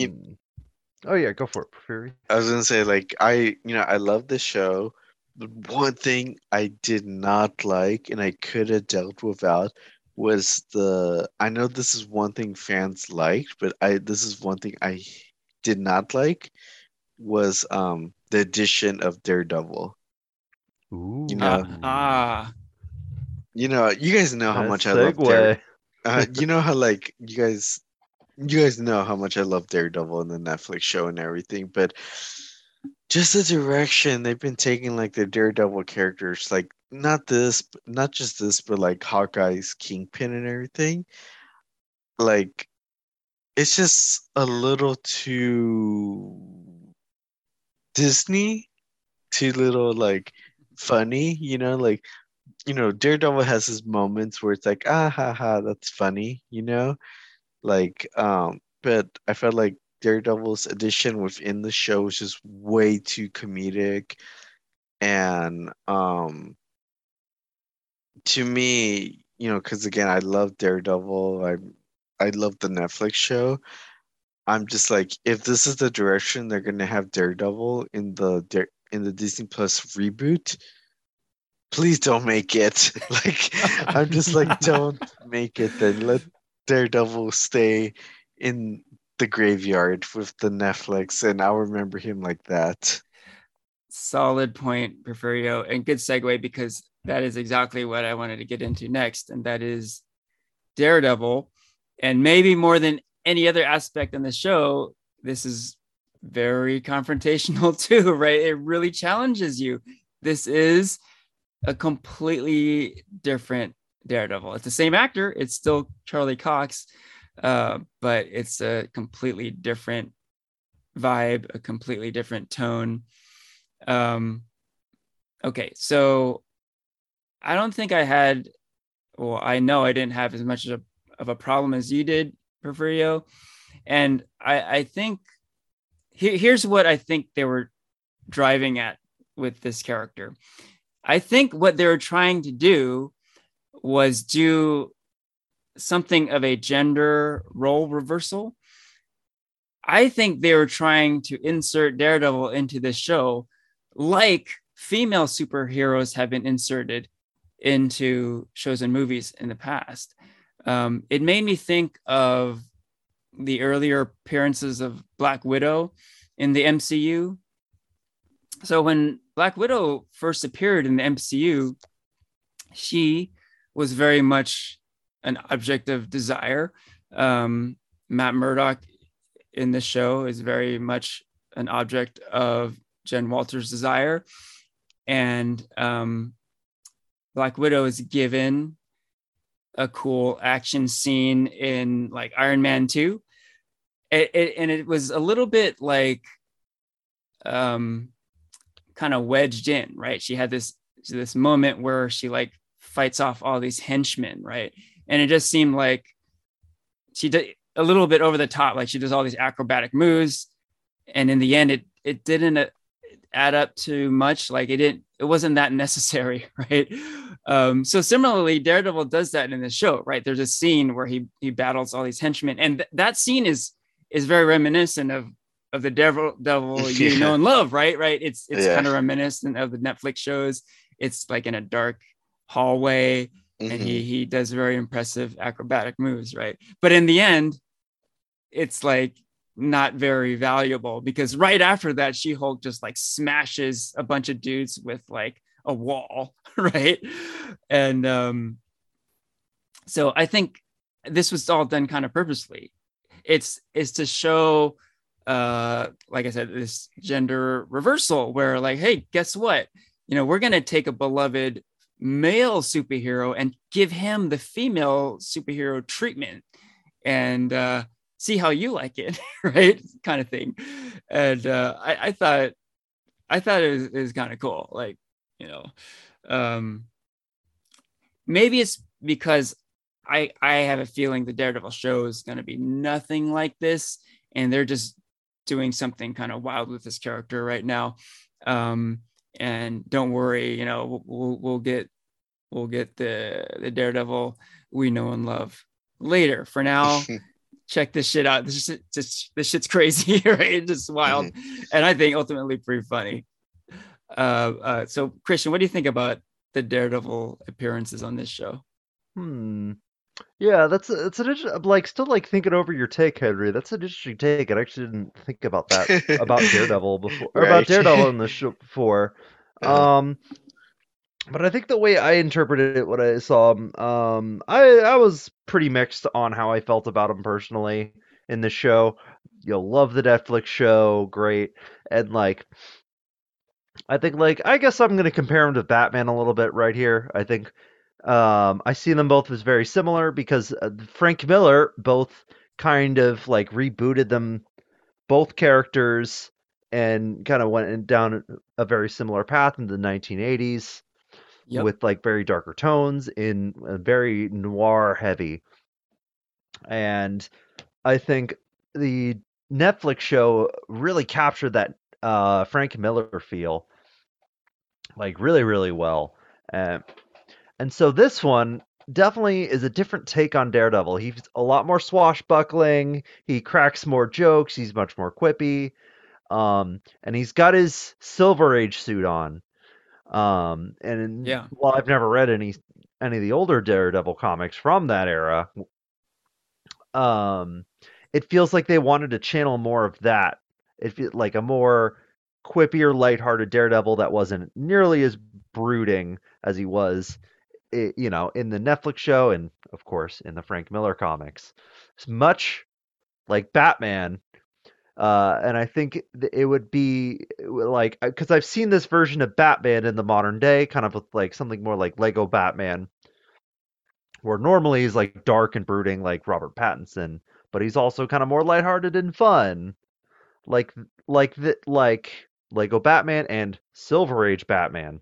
oh yeah, go for it, Fury. I was gonna say, like, I you know I love this show. The one thing I did not like, and I could have dealt without, was the. I know this is one thing fans liked, but I this is one thing I did not like was um the addition of Daredevil. Ooh. You know, ah, you know, you guys know how much I love Daredevil. Uh, <laughs> you know how like you guys, you guys know how much I love Daredevil and the Netflix show and everything, but just the direction they've been taking like the Daredevil characters, like not this, not just this, but like Hawkeye's Kingpin and everything. like it's just a little too Disney, too little like funny, you know, like you know, Daredevil has his moments where it's like, ah ha ha, that's funny, you know? Like, um, but I felt like Daredevil's addition within the show is just way too comedic. And um to me, you know, because again, I love Daredevil. I I love the Netflix show. I'm just like, if this is the direction they're gonna have Daredevil in the in the Disney Plus reboot, please don't make it. <laughs> Like, I'm just like, <laughs> don't make it. Then let Daredevil stay in the graveyard with the Netflix, and I'll remember him like that. Solid point, Porfirio, and good segue because that is exactly what I wanted to get into next, and that is Daredevil. And maybe more than any other aspect in the show, this is very confrontational <laughs> too, right? It really challenges you. This is a completely different Daredevil. It's the same actor, it's still Charlie Cox, uh, but it's a completely different vibe, a completely different tone. Um, okay, so I don't think I had, well, I know I didn't have as much of a, of a problem as you did, Porfirio. And I, I think here, here's what I think they were driving at with this character. I think what they were trying to do was do something of a gender role reversal. I think they were trying to insert Daredevil into this show like female superheroes have been inserted into shows and movies in the past. Um, it made me think of the earlier appearances of Black Widow in the MCU. So when Black Widow first appeared in the MCU, she was very much an object of desire. Um, Matt Murdock in the show is very much an object of Jen Walters' desire. And um, Black Widow is given a cool action scene in like Iron Man 2. It, it, and it was a little bit like um, kind of wedged in, right? She had this this moment where she like fights off all these henchmen, right? And it just seemed like she did a little bit over the top, like she does all these acrobatic moves, and in the end, it it didn't uh, add up to much. Like it didn't, it wasn't that <laughs> necessary, right? Um, so similarly, Daredevil does that in the show, right? There's a scene where he he battles all these henchmen, and th- that scene is is very reminiscent of of the devil devil <laughs> you yeah. know and love right right it's it's yeah. kind of reminiscent of the netflix shows it's like in a dark hallway mm-hmm. and he mm-hmm. he does very impressive acrobatic moves right but in the end it's like not very valuable because right after that she hulk just like smashes a bunch of dudes with like a wall <laughs> right and um so i think this was all done kind of purposely it's it's to show uh like i said this gender reversal where like hey guess what you know we're going to take a beloved male superhero and give him the female superhero treatment and uh see how you like it <laughs> right kind of thing and uh i, I thought i thought it was, was kind of cool like you know um maybe it's because i i have a feeling the daredevil show is going to be nothing like this and they're just doing something kind of wild with this character right now. Um, and don't worry, you know, we'll, we'll get we'll get the the Daredevil we know and love later. For now, <laughs> check this shit out. This is just this shit's crazy, <laughs> right? It's just wild, mm-hmm. and I think ultimately pretty funny. Uh, uh, so Christian, what do you think about the Daredevil appearances on this show? Hmm. Yeah, that's a, it's an interesting. like still like thinking over your take, Henry. That's an interesting take. I actually didn't think about that about Daredevil before, <laughs> or about Daredevil in <laughs> the show before. Uh-huh. Um, but I think the way I interpreted it, what I saw, um, I I was pretty mixed on how I felt about him personally in the show. You'll love the Netflix show, great, and like. I think like I guess I'm gonna compare him to Batman a little bit right here. I think Um, I see them both as very similar because uh, Frank Miller both kind of like rebooted them, both characters, and kind of went down a very similar path in the 1980s Yep. with like very darker tones in uh, very noir heavy. And I think the Netflix show really captured that uh, Frank Miller feel like really, really well. And and so this one definitely is a different take on Daredevil. He's a lot more swashbuckling. He cracks more jokes. He's much more quippy. Um, and he's got his Silver Age suit on. Um, and Yeah. while I've never read any any of the older Daredevil comics from that era, um, it feels like they wanted to channel more of that. It feels like a more quippier, lighthearted Daredevil that wasn't nearly as brooding as he was, i- you know, in the Netflix show and of course in the Frank Miller comics. It's much like Batman. Uh, and I think it would be like because I've seen this version of Batman in the modern day, kind of with like something more like Lego Batman, where normally he's like dark and brooding like Robert Pattinson, but he's also kind of more lighthearted and fun, like like the, like Lego Batman and Silver Age Batman.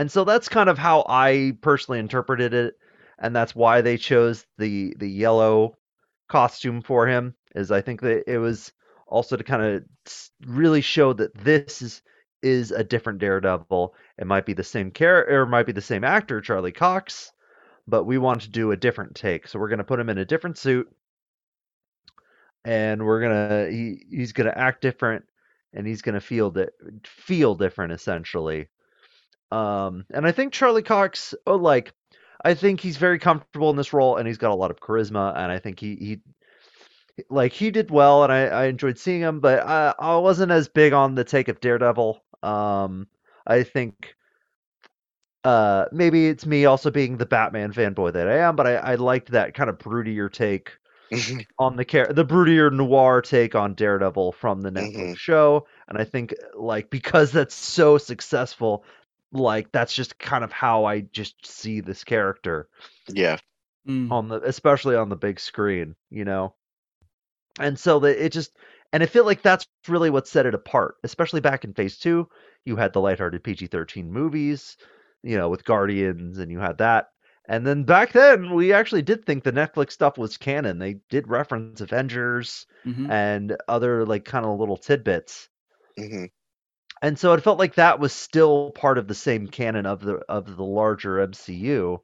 And so that's kind of how I personally interpreted it, and that's why they chose the the yellow costume for him. Is I think that it was also to kind of really show that this is is a different Daredevil. It might be the same character, or might be the same actor, Charlie Cox, but we want to do a different take. So we're going to put him in a different suit, and we're gonna he he's gonna act different, and he's gonna feel that feel different essentially. Um, and I think Charlie Cox, oh, like, I think he's very comfortable in this role, and he's got a lot of charisma, and I think he he like he did well, and I, I enjoyed seeing him, but I I wasn't as big on the take of Daredevil. Um, I think uh maybe it's me also being the Batman fanboy that I am, but I, I liked that kind of broodier take on the char- the broodier noir take on Daredevil from the Netflix Mhm. show, and I think like because that's so successful, like that's just kind of how I just see this character yeah. Mm. on the especially on the big screen, you know. And so that it just and I feel like that's really what set it apart, especially back in phase 2, you had the lighthearted PG-13 movies, you know, with Guardians and you had that. And then back then, we actually did think the Netflix stuff was canon. They did reference Avengers Mhm. and other like kind of little tidbits. hmm And so it felt like that was still part of the same canon of the of the larger MCU.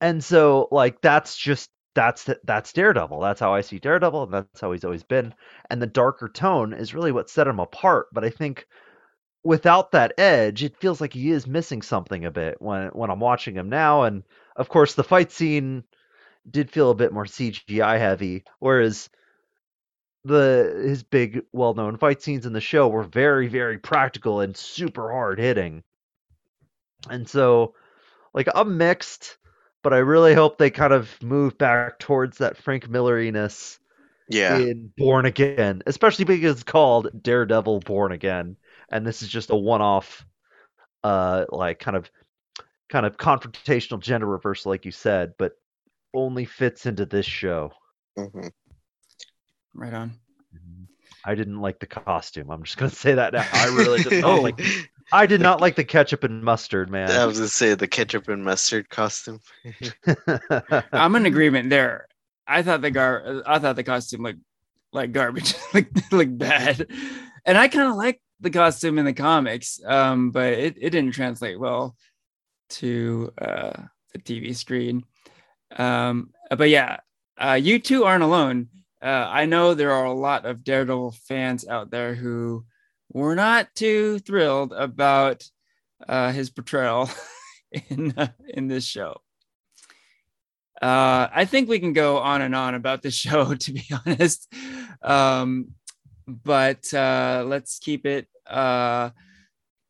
And so like that's just that's that's Daredevil. That's how I see Daredevil, and that's how he's always been. And the darker tone is really what set him apart. But I think without that edge, it feels like he is missing something a bit when when I'm watching him now. And of course, the fight scene did feel a bit more CGI heavy, whereas the his big well-known fight scenes in the show were very very practical and super hard hitting. And so like I'm mixed, but I really hope they kind of move back towards that Frank Milleriness Yeah. in Born Again, especially because it's called Daredevil Born Again, and this is just a one-off, uh, like kind of, kind of confrontational gender reversal, like you said, but only fits into this show. hmm Right on. I didn't like the costume. I'm just gonna say that now. I really did Oh. not like. <laughs> I did not like the ketchup and mustard, man. I was gonna say the ketchup and mustard costume. <laughs> I'm in agreement there. I thought the gar I thought the costume looked like garbage, <laughs> like like bad. And I kind of like the costume in the comics, um, but it, it didn't translate well to uh, the TV screen. Um, but yeah, uh, you two aren't alone. Uh, I know there are a lot of Daredevil fans out there who were not too thrilled about uh, his portrayal <laughs> in uh, in this show. Uh, I think we can go on and on about the <laughs> show, to be honest. Um, but uh, let's keep it uh,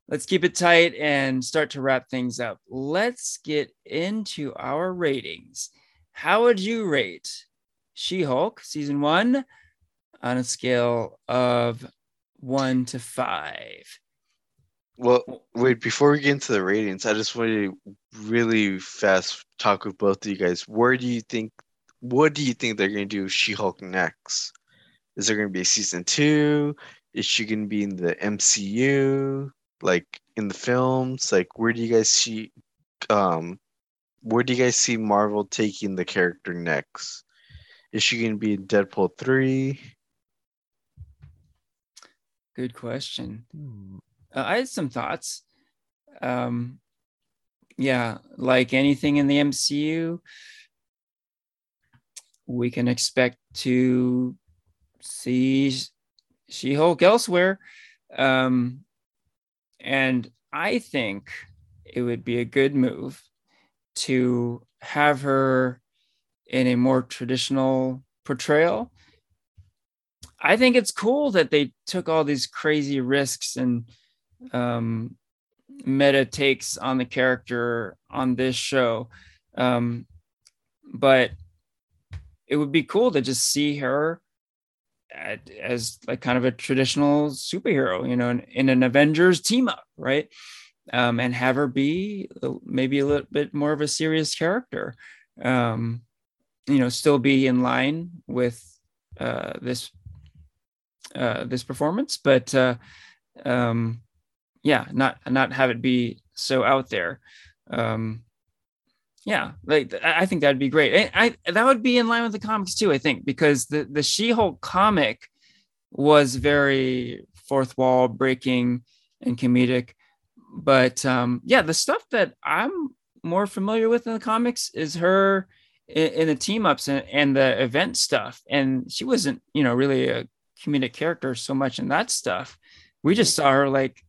let's keep it tight and start to wrap things up. Let's get into our ratings. How would you rate She-Hulk season one on a scale of one to five? Well, wait, before we get into the ratings, I just want to really fast talk with both of you guys. Where do you think, what do you think they're going to do She Hulk next? Is there going to be a season two? Is she going to be in the MCU? Like in the films? Like, where do you guys see, um, where do you guys see Marvel taking the character next? Is she going to be in Deadpool 3? Good question. Hmm. Uh, I had some thoughts. Um, yeah, like anything in the MCU, we can expect to see She Hulk elsewhere. Um, and I think it would be a good move to have her in a more traditional portrayal. I think it's cool that they took all these crazy risks and um, meta takes on the character on this show. Um, but it would be cool to just see her at, as like kind of a traditional superhero, you know, in, in an Avengers team up, right? Um, and have her be maybe a little bit more of a serious character. Um, you know, still be in line with uh, this uh, this performance, but uh, um, yeah, not not have it be so out there. Um, yeah, like I think that'd be great. And I that would be in line with the comics too. I think because the the She-Hulk comic was very fourth wall breaking and comedic, but um, yeah, the stuff that I'm more familiar with in the comics is her in, in the team ups and, and the event stuff, and she wasn't you know really a comedic character so much in that stuff. We just saw her like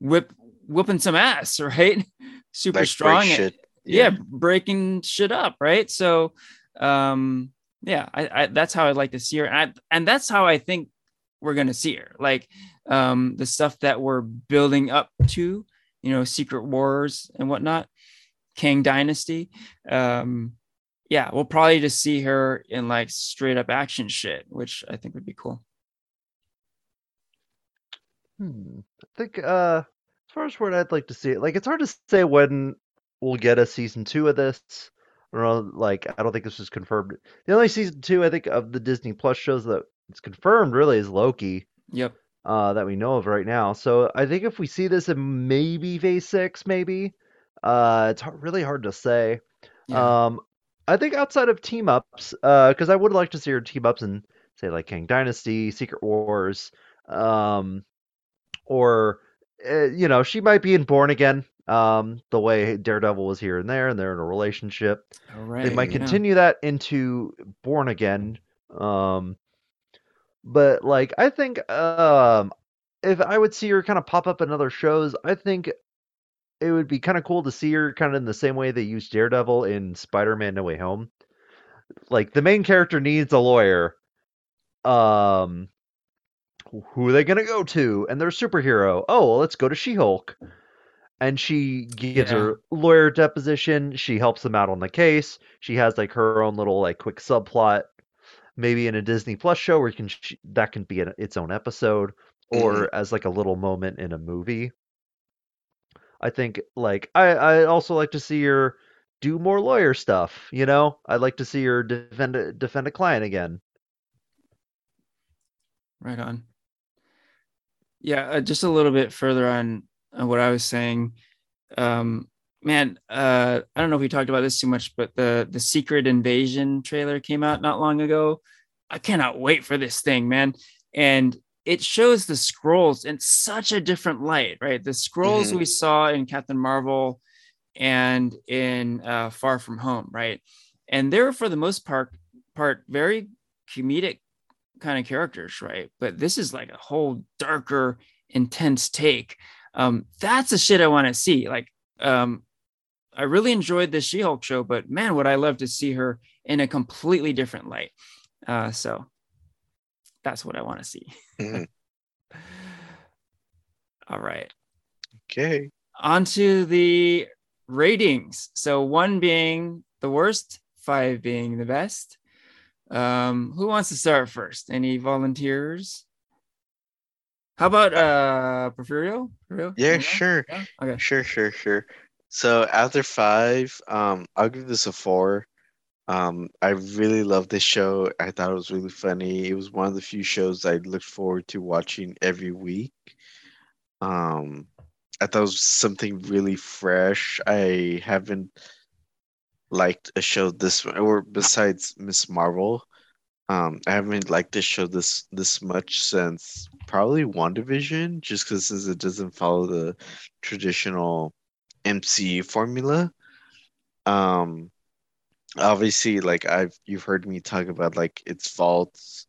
whip whooping some ass, <laughs> right? Super Like, strong. shit. Yeah. breaking shit up, right? So um yeah, I, I that's how I'd like to see her. And, I, and that's how I think we're gonna see her. Like um the stuff that we're building up to, you know, Secret Wars and whatnot, Kang Dynasty. Um yeah, we'll probably just see her in like straight up action shit, which I think would be cool. Hmm. I think uh as far as where I'd like to see it, like it's hard to say when we'll get a season two of this. I don't know, like I don't think this is confirmed. The only season two I think of the Disney Plus shows that it's confirmed really is Loki, Yep. uh, that we know of right now. So I think if we see this in maybe phase six, maybe, uh, it's hard, really hard to say. Yeah. Um, I think outside of team ups, uh, because I would like to see her team ups in say like Kang Dynasty, Secret Wars, um, or uh, you know she might be in Born Again, um, the way Daredevil was here and there, and they're in a relationship. All right. They might yeah. continue that into Born Again, um, but like I think um, if I would see her kind of pop up in other shows, I think it would be kind of cool to see her kind of in the same way they used Daredevil in Spider-Man No Way Home. Like the main character needs a lawyer. Um who are they going to go to? And they're a superhero. Oh, well, let's go to She-Hulk. And she gives Yeah. her lawyer deposition. She helps them out on the case. She has like her own little like quick subplot, maybe in a Disney Plus show where you can sh- that can be an, its own episode, or as like a little moment in a movie. I think like I I also like to see her do more lawyer stuff. You know, I'd like to see her defend a, defend a client again. Right on. Yeah, uh, just a little bit further on, on what I was saying. Um, man, uh, I don't know if we talked about this too much, but the the Secret Invasion trailer came out not long ago. I cannot wait for this thing, man. And it shows the Skrulls in such a different light, right? The Skrulls Mhm. we saw in Captain Marvel and in uh, Far From Home, right? And they're for the most part part very comedic kind of characters, right? But this is like a whole darker, intense take. Um, that's the shit I want to see. Like, um, I really enjoyed the She-Hulk show, but man, would I love to see her in a completely different light. Uh, so that's what I want to see. Mhm. <laughs> All right. Okay. On to the ratings. So one being the worst, five being the best. Um, who wants to start first? Any volunteers? How about uh Porfirio? Porfirio? Yeah, sure. Yeah? Okay. Sure, sure, sure. So after five, um, I'll give this a four. Um, I really loved this show. I thought it was really funny. It was one of the few shows I looked forward to watching every week. Um, I thought it was something really fresh. I haven't liked a show this or besides Ms. Marvel. Um, I haven't liked this show this this much since probably WandaVision, just because it doesn't follow the traditional MCU formula. Um, obviously, like I've you've heard me talk about like its faults.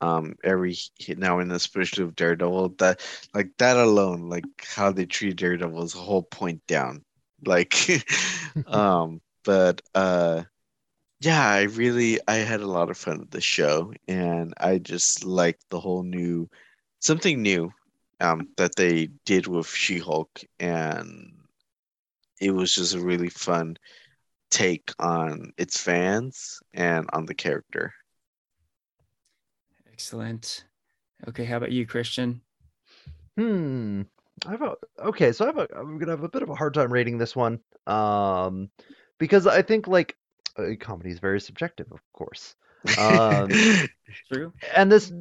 Um, every now and then especially with Daredevil, that like that alone, like how they treat Daredevil is a whole point down. Like, <laughs> <laughs> um, but uh, yeah, I really I had a lot of fun with the show, and I just liked the whole new something new um that they did with She-Hulk, and it was just a really fun take on its fans and on the character. Excellent. Okay, how about you, Christian? Hmm. I have a okay, so I have a I'm gonna have a bit of a hard time rating this one. Um because I think like uh, comedy is very subjective, of course. Um <laughs> True. and this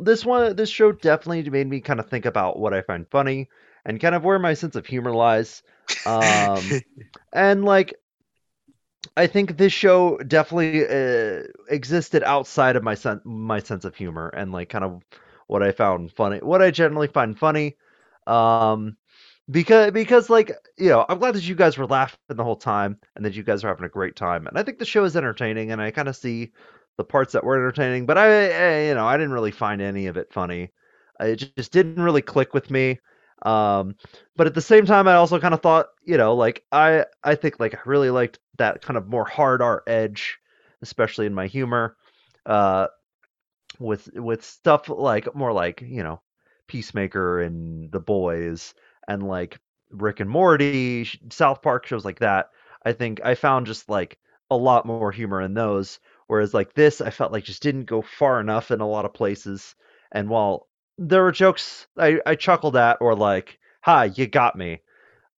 this one this show definitely made me kind of think about what I find funny and kind of where my sense of humor lies. Um <laughs> and like I think this show definitely uh, existed outside of my sen- my sense of humor and like kind of what I found funny, what I generally find funny. Um, because because like you know, I'm glad that you guys were laughing the whole time and that you guys are having a great time. And I think the show is entertaining, and I kind of see the parts that were entertaining, but I, I you know I didn't really find any of it funny. It ju- just didn't really click with me. Um, but at the same time, I also kind of thought, you know, like I I think like I really liked that kind of more hard art edge, especially in my humor. Uh, with with stuff like more like you know Peacemaker and The Boys and like Rick and Morty, South Park shows like that. I think I found just like a lot more humor in those. Whereas like this, I felt like just didn't go far enough in a lot of places. And while there were jokes I, I chuckled at or like, "Hi, you got me,"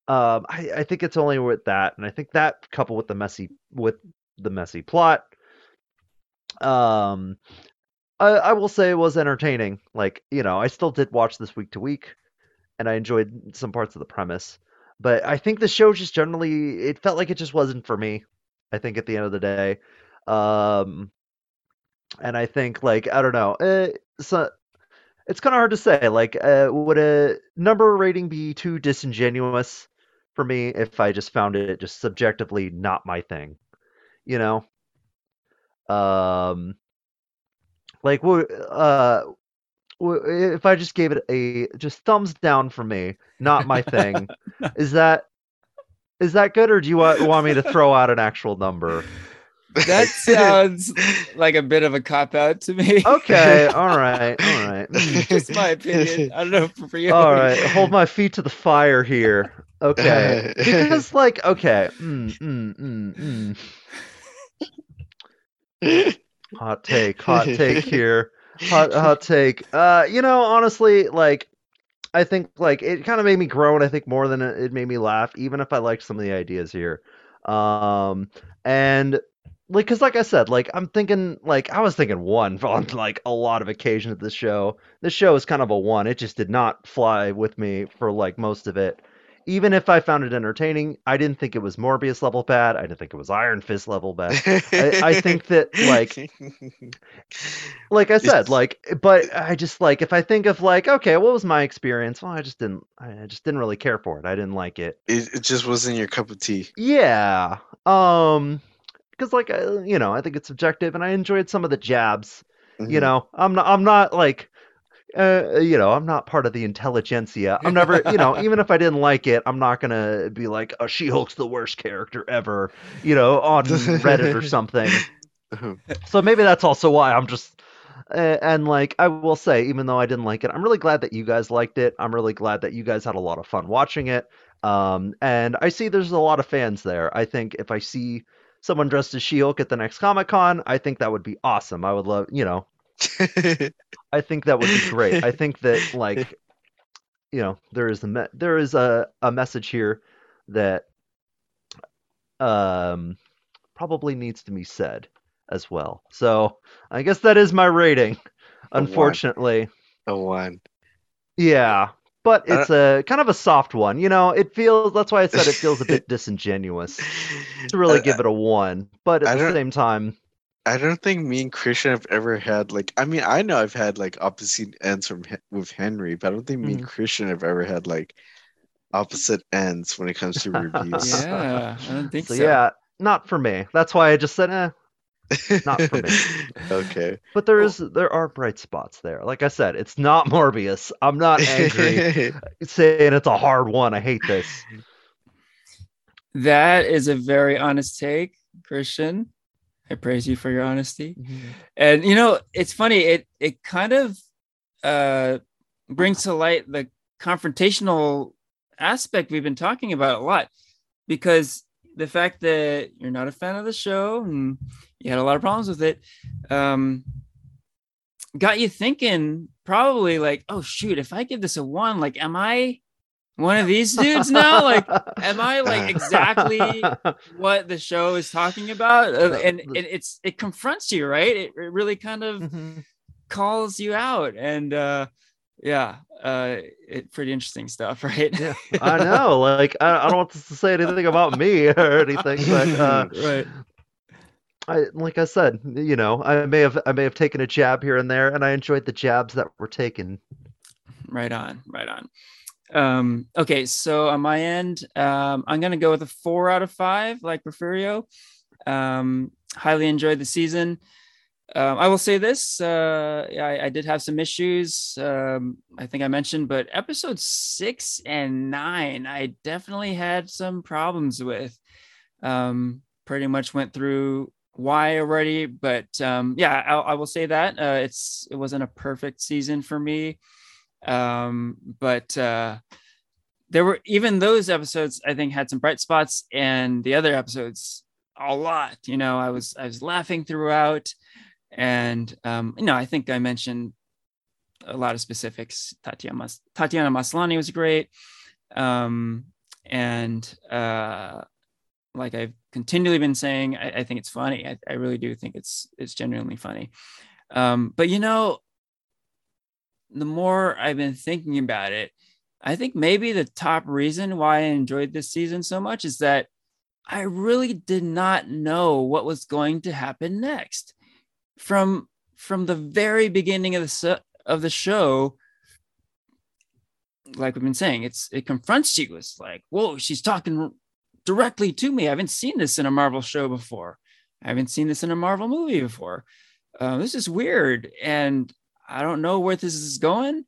um, I, I think it's only with that, and I think that coupled with the messy with the messy plot, um, I, I will say it was entertaining. Like, you know, I still did watch this week to week, and I enjoyed some parts of the premise. But I think the show just generally, it felt like it just wasn't for me. I think at the end of the day, um, and I think like I don't know, uh, so it's kind of hard to say. Like, uh, would a number rating be too disingenuous for me if I just found it just subjectively not my thing? You know, um, like, wo- uh, if I just gave it a just thumbs down for me, not my thing, <laughs> is that is that good, or do you want, want me to throw out an actual number? That <laughs> sounds like a bit of a cop out to me. Okay, <laughs> all right, all right, Just my opinion. I don't know for, for you. all right. Hold my feet to the fire here. Okay, <laughs> because like, okay, mm, mm, mm, mm. hot take, hot take here, hot hot take. Uh, you know, honestly, like. I think like it kind of made me groan. I think more than it made me laugh, even if I liked some of the ideas here. Um, and like, cause like I said, like I'm thinking, like I was thinking one <laughs> on like a lot of occasions of this show. This show is kind of a one. It just did not fly with me for like most of it. Even if I found it entertaining, I didn't think it was Morbius level bad. I didn't think it was Iron Fist level bad. I, I think that like <laughs> like I said, like, but I just like if I think of like, okay, what was my experience? Well, I just didn't, I just didn't really care for it. I didn't like it. it, it just wasn't your cup of tea. Yeah, um, because like, you know, I think it's subjective, and I enjoyed some of the jabs. You Mhm. know, I'm not, I'm not like, uh, you know, I'm not part of the Intelligencia. I'm never, you know, even if I didn't like it, I'm not gonna be like, oh, She-Hulk's the worst character ever, you know, on <laughs> Reddit or something. <laughs> So maybe that's also why I'm just uh, and like I will say, even though I didn't like it, I'm really glad that you guys liked it. I'm really glad that you guys had a lot of fun watching it. Um, and I see there's a lot of fans there. I think if I see someone dressed as She-Hulk at the next Comic Con, I think that would be awesome. I would love, you know, <laughs> I think that would be great. I think that like you know there is a me- there is a, a message here that um probably needs to be said as well. So I guess that is my rating. A one. Unfortunately, A one. yeah, but Uh, it's a kind of a soft one. You know, it feels. That's why I said it feels a bit <laughs> disingenuous to really I- give it a one. But at the same time, I don't think me and Christian have ever had like I mean I know I've had like opposite ends from with Henry, but I don't think me and Mhm. Christian have ever had like opposite ends when it comes to <laughs> reviews. Yeah, I don't think so, so. yeah, not for me. That's why I just said, eh. Not for me. <laughs> okay. But there is there are bright spots there. Like I said, it's not <laughs> Morbius. I'm not angry saying it's a hard one. I hate this. That is a very honest take, Christian. I praise you for your honesty. And you know, it's funny. It it kind of uh, brings to light the confrontational aspect we've been talking about a lot, because the fact that you're not a fan of the show and you had a lot of problems with it, um, got you thinking probably like, oh shoot, if I give this a one, like, am I one of these dudes now? Like, am I like <laughs> exactly what the show is talking about Uh, and, it's it confronts you right it, it really kind of Mhm. calls you out and uh yeah uh it pretty interesting stuff <laughs> right yeah, I know. Like I, I don't want to say anything about me <laughs> or anything, but uh, right I like I said, you know, I may have I may have taken a jab here and there, and I enjoyed the jabs that were taken. right on right on um okay so on my end um i'm gonna go with a four out of five like Porfirio. um highly enjoyed the season um, I will say this. Uh, I, I did have some issues. Um, I think I mentioned, but episode six and nine, I definitely had some problems with. Um, pretty much went through why already, but um, yeah, I, I will say that uh, it's it wasn't a perfect season for me. Um, but uh, there were even those episodes I think had some bright spots, and the other episodes a lot. You know, I was I was laughing throughout and um, you know, I think I mentioned a lot of specifics. Tatiana Mas- Tatiana Maslany was great, um, and uh, like I've continually been saying, I, I think it's funny. I, I really do think it's it's genuinely funny. Um, but you know, the more I've been thinking about it, I think maybe the top reason why I enjoyed this season so much is that I really did not know what was going to happen next. From from the very beginning of the of the show like we've been saying it's it confronts you. It's like whoa she's talking directly to me. I haven't seen this in a marvel show before. I haven't seen this in a marvel movie before. Uh, this is weird. And i don't know where this is going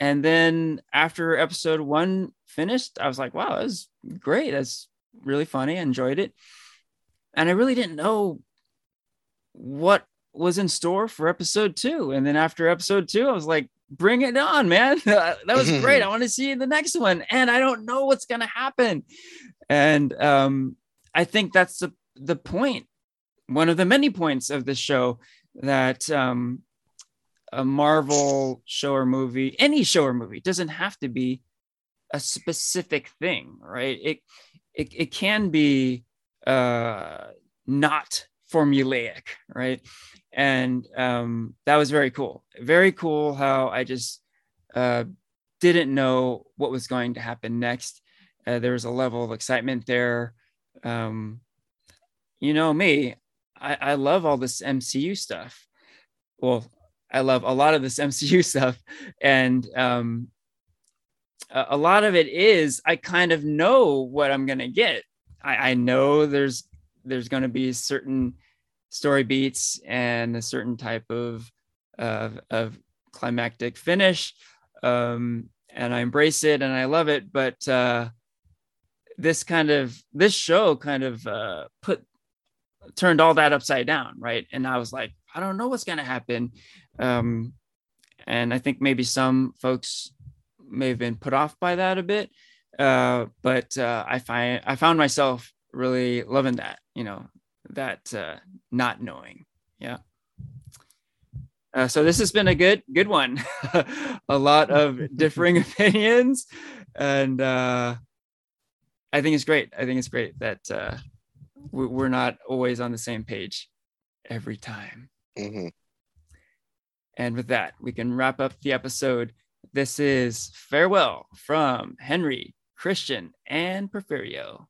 and then after episode one finished i was like wow that was great that's really funny i enjoyed it and i really didn't know what was in store for episode two. And then after episode two, I was like, bring it on, man. <laughs> that was <laughs> great. I want to see the next one. And I don't know what's going to happen. And um, I think that's the, the point, one of the many points of the show that um, a Marvel show or movie, any show or movie, doesn't have to be a specific thing, right? It, it, it can be uh, not formulaic, right? And um, that was very cool. Very cool how I just uh, didn't know what was going to happen next. Uh, there was a level of excitement there. Um, you know me, I, I love all this MCU stuff. Well, I love a lot of this <laughs> MCU stuff, and um, a, lot of it is I kind of know what I'm gonna get. I, I know there's there's to be certain story beats and a certain type of of, of climactic finish um, and i embrace it and i love it. But uh, this kind of this show kind of uh, put turned all that upside down right? And i was like i don't know what's to happen um, and I think maybe some folks may have been put off by that a bit. Uh, but uh, I find I found myself really loving that, you know, that uh, not knowing. Yeah. Uh, so this has been a good good one. <laughs> a lot of differing <laughs> opinions, and uh, I think it's great. I think it's great that uh, we're not always on the same page every time. Mm-hmm. And with that, we can wrap up the episode. This is Farewell from Henry, Christian, and Porfirio.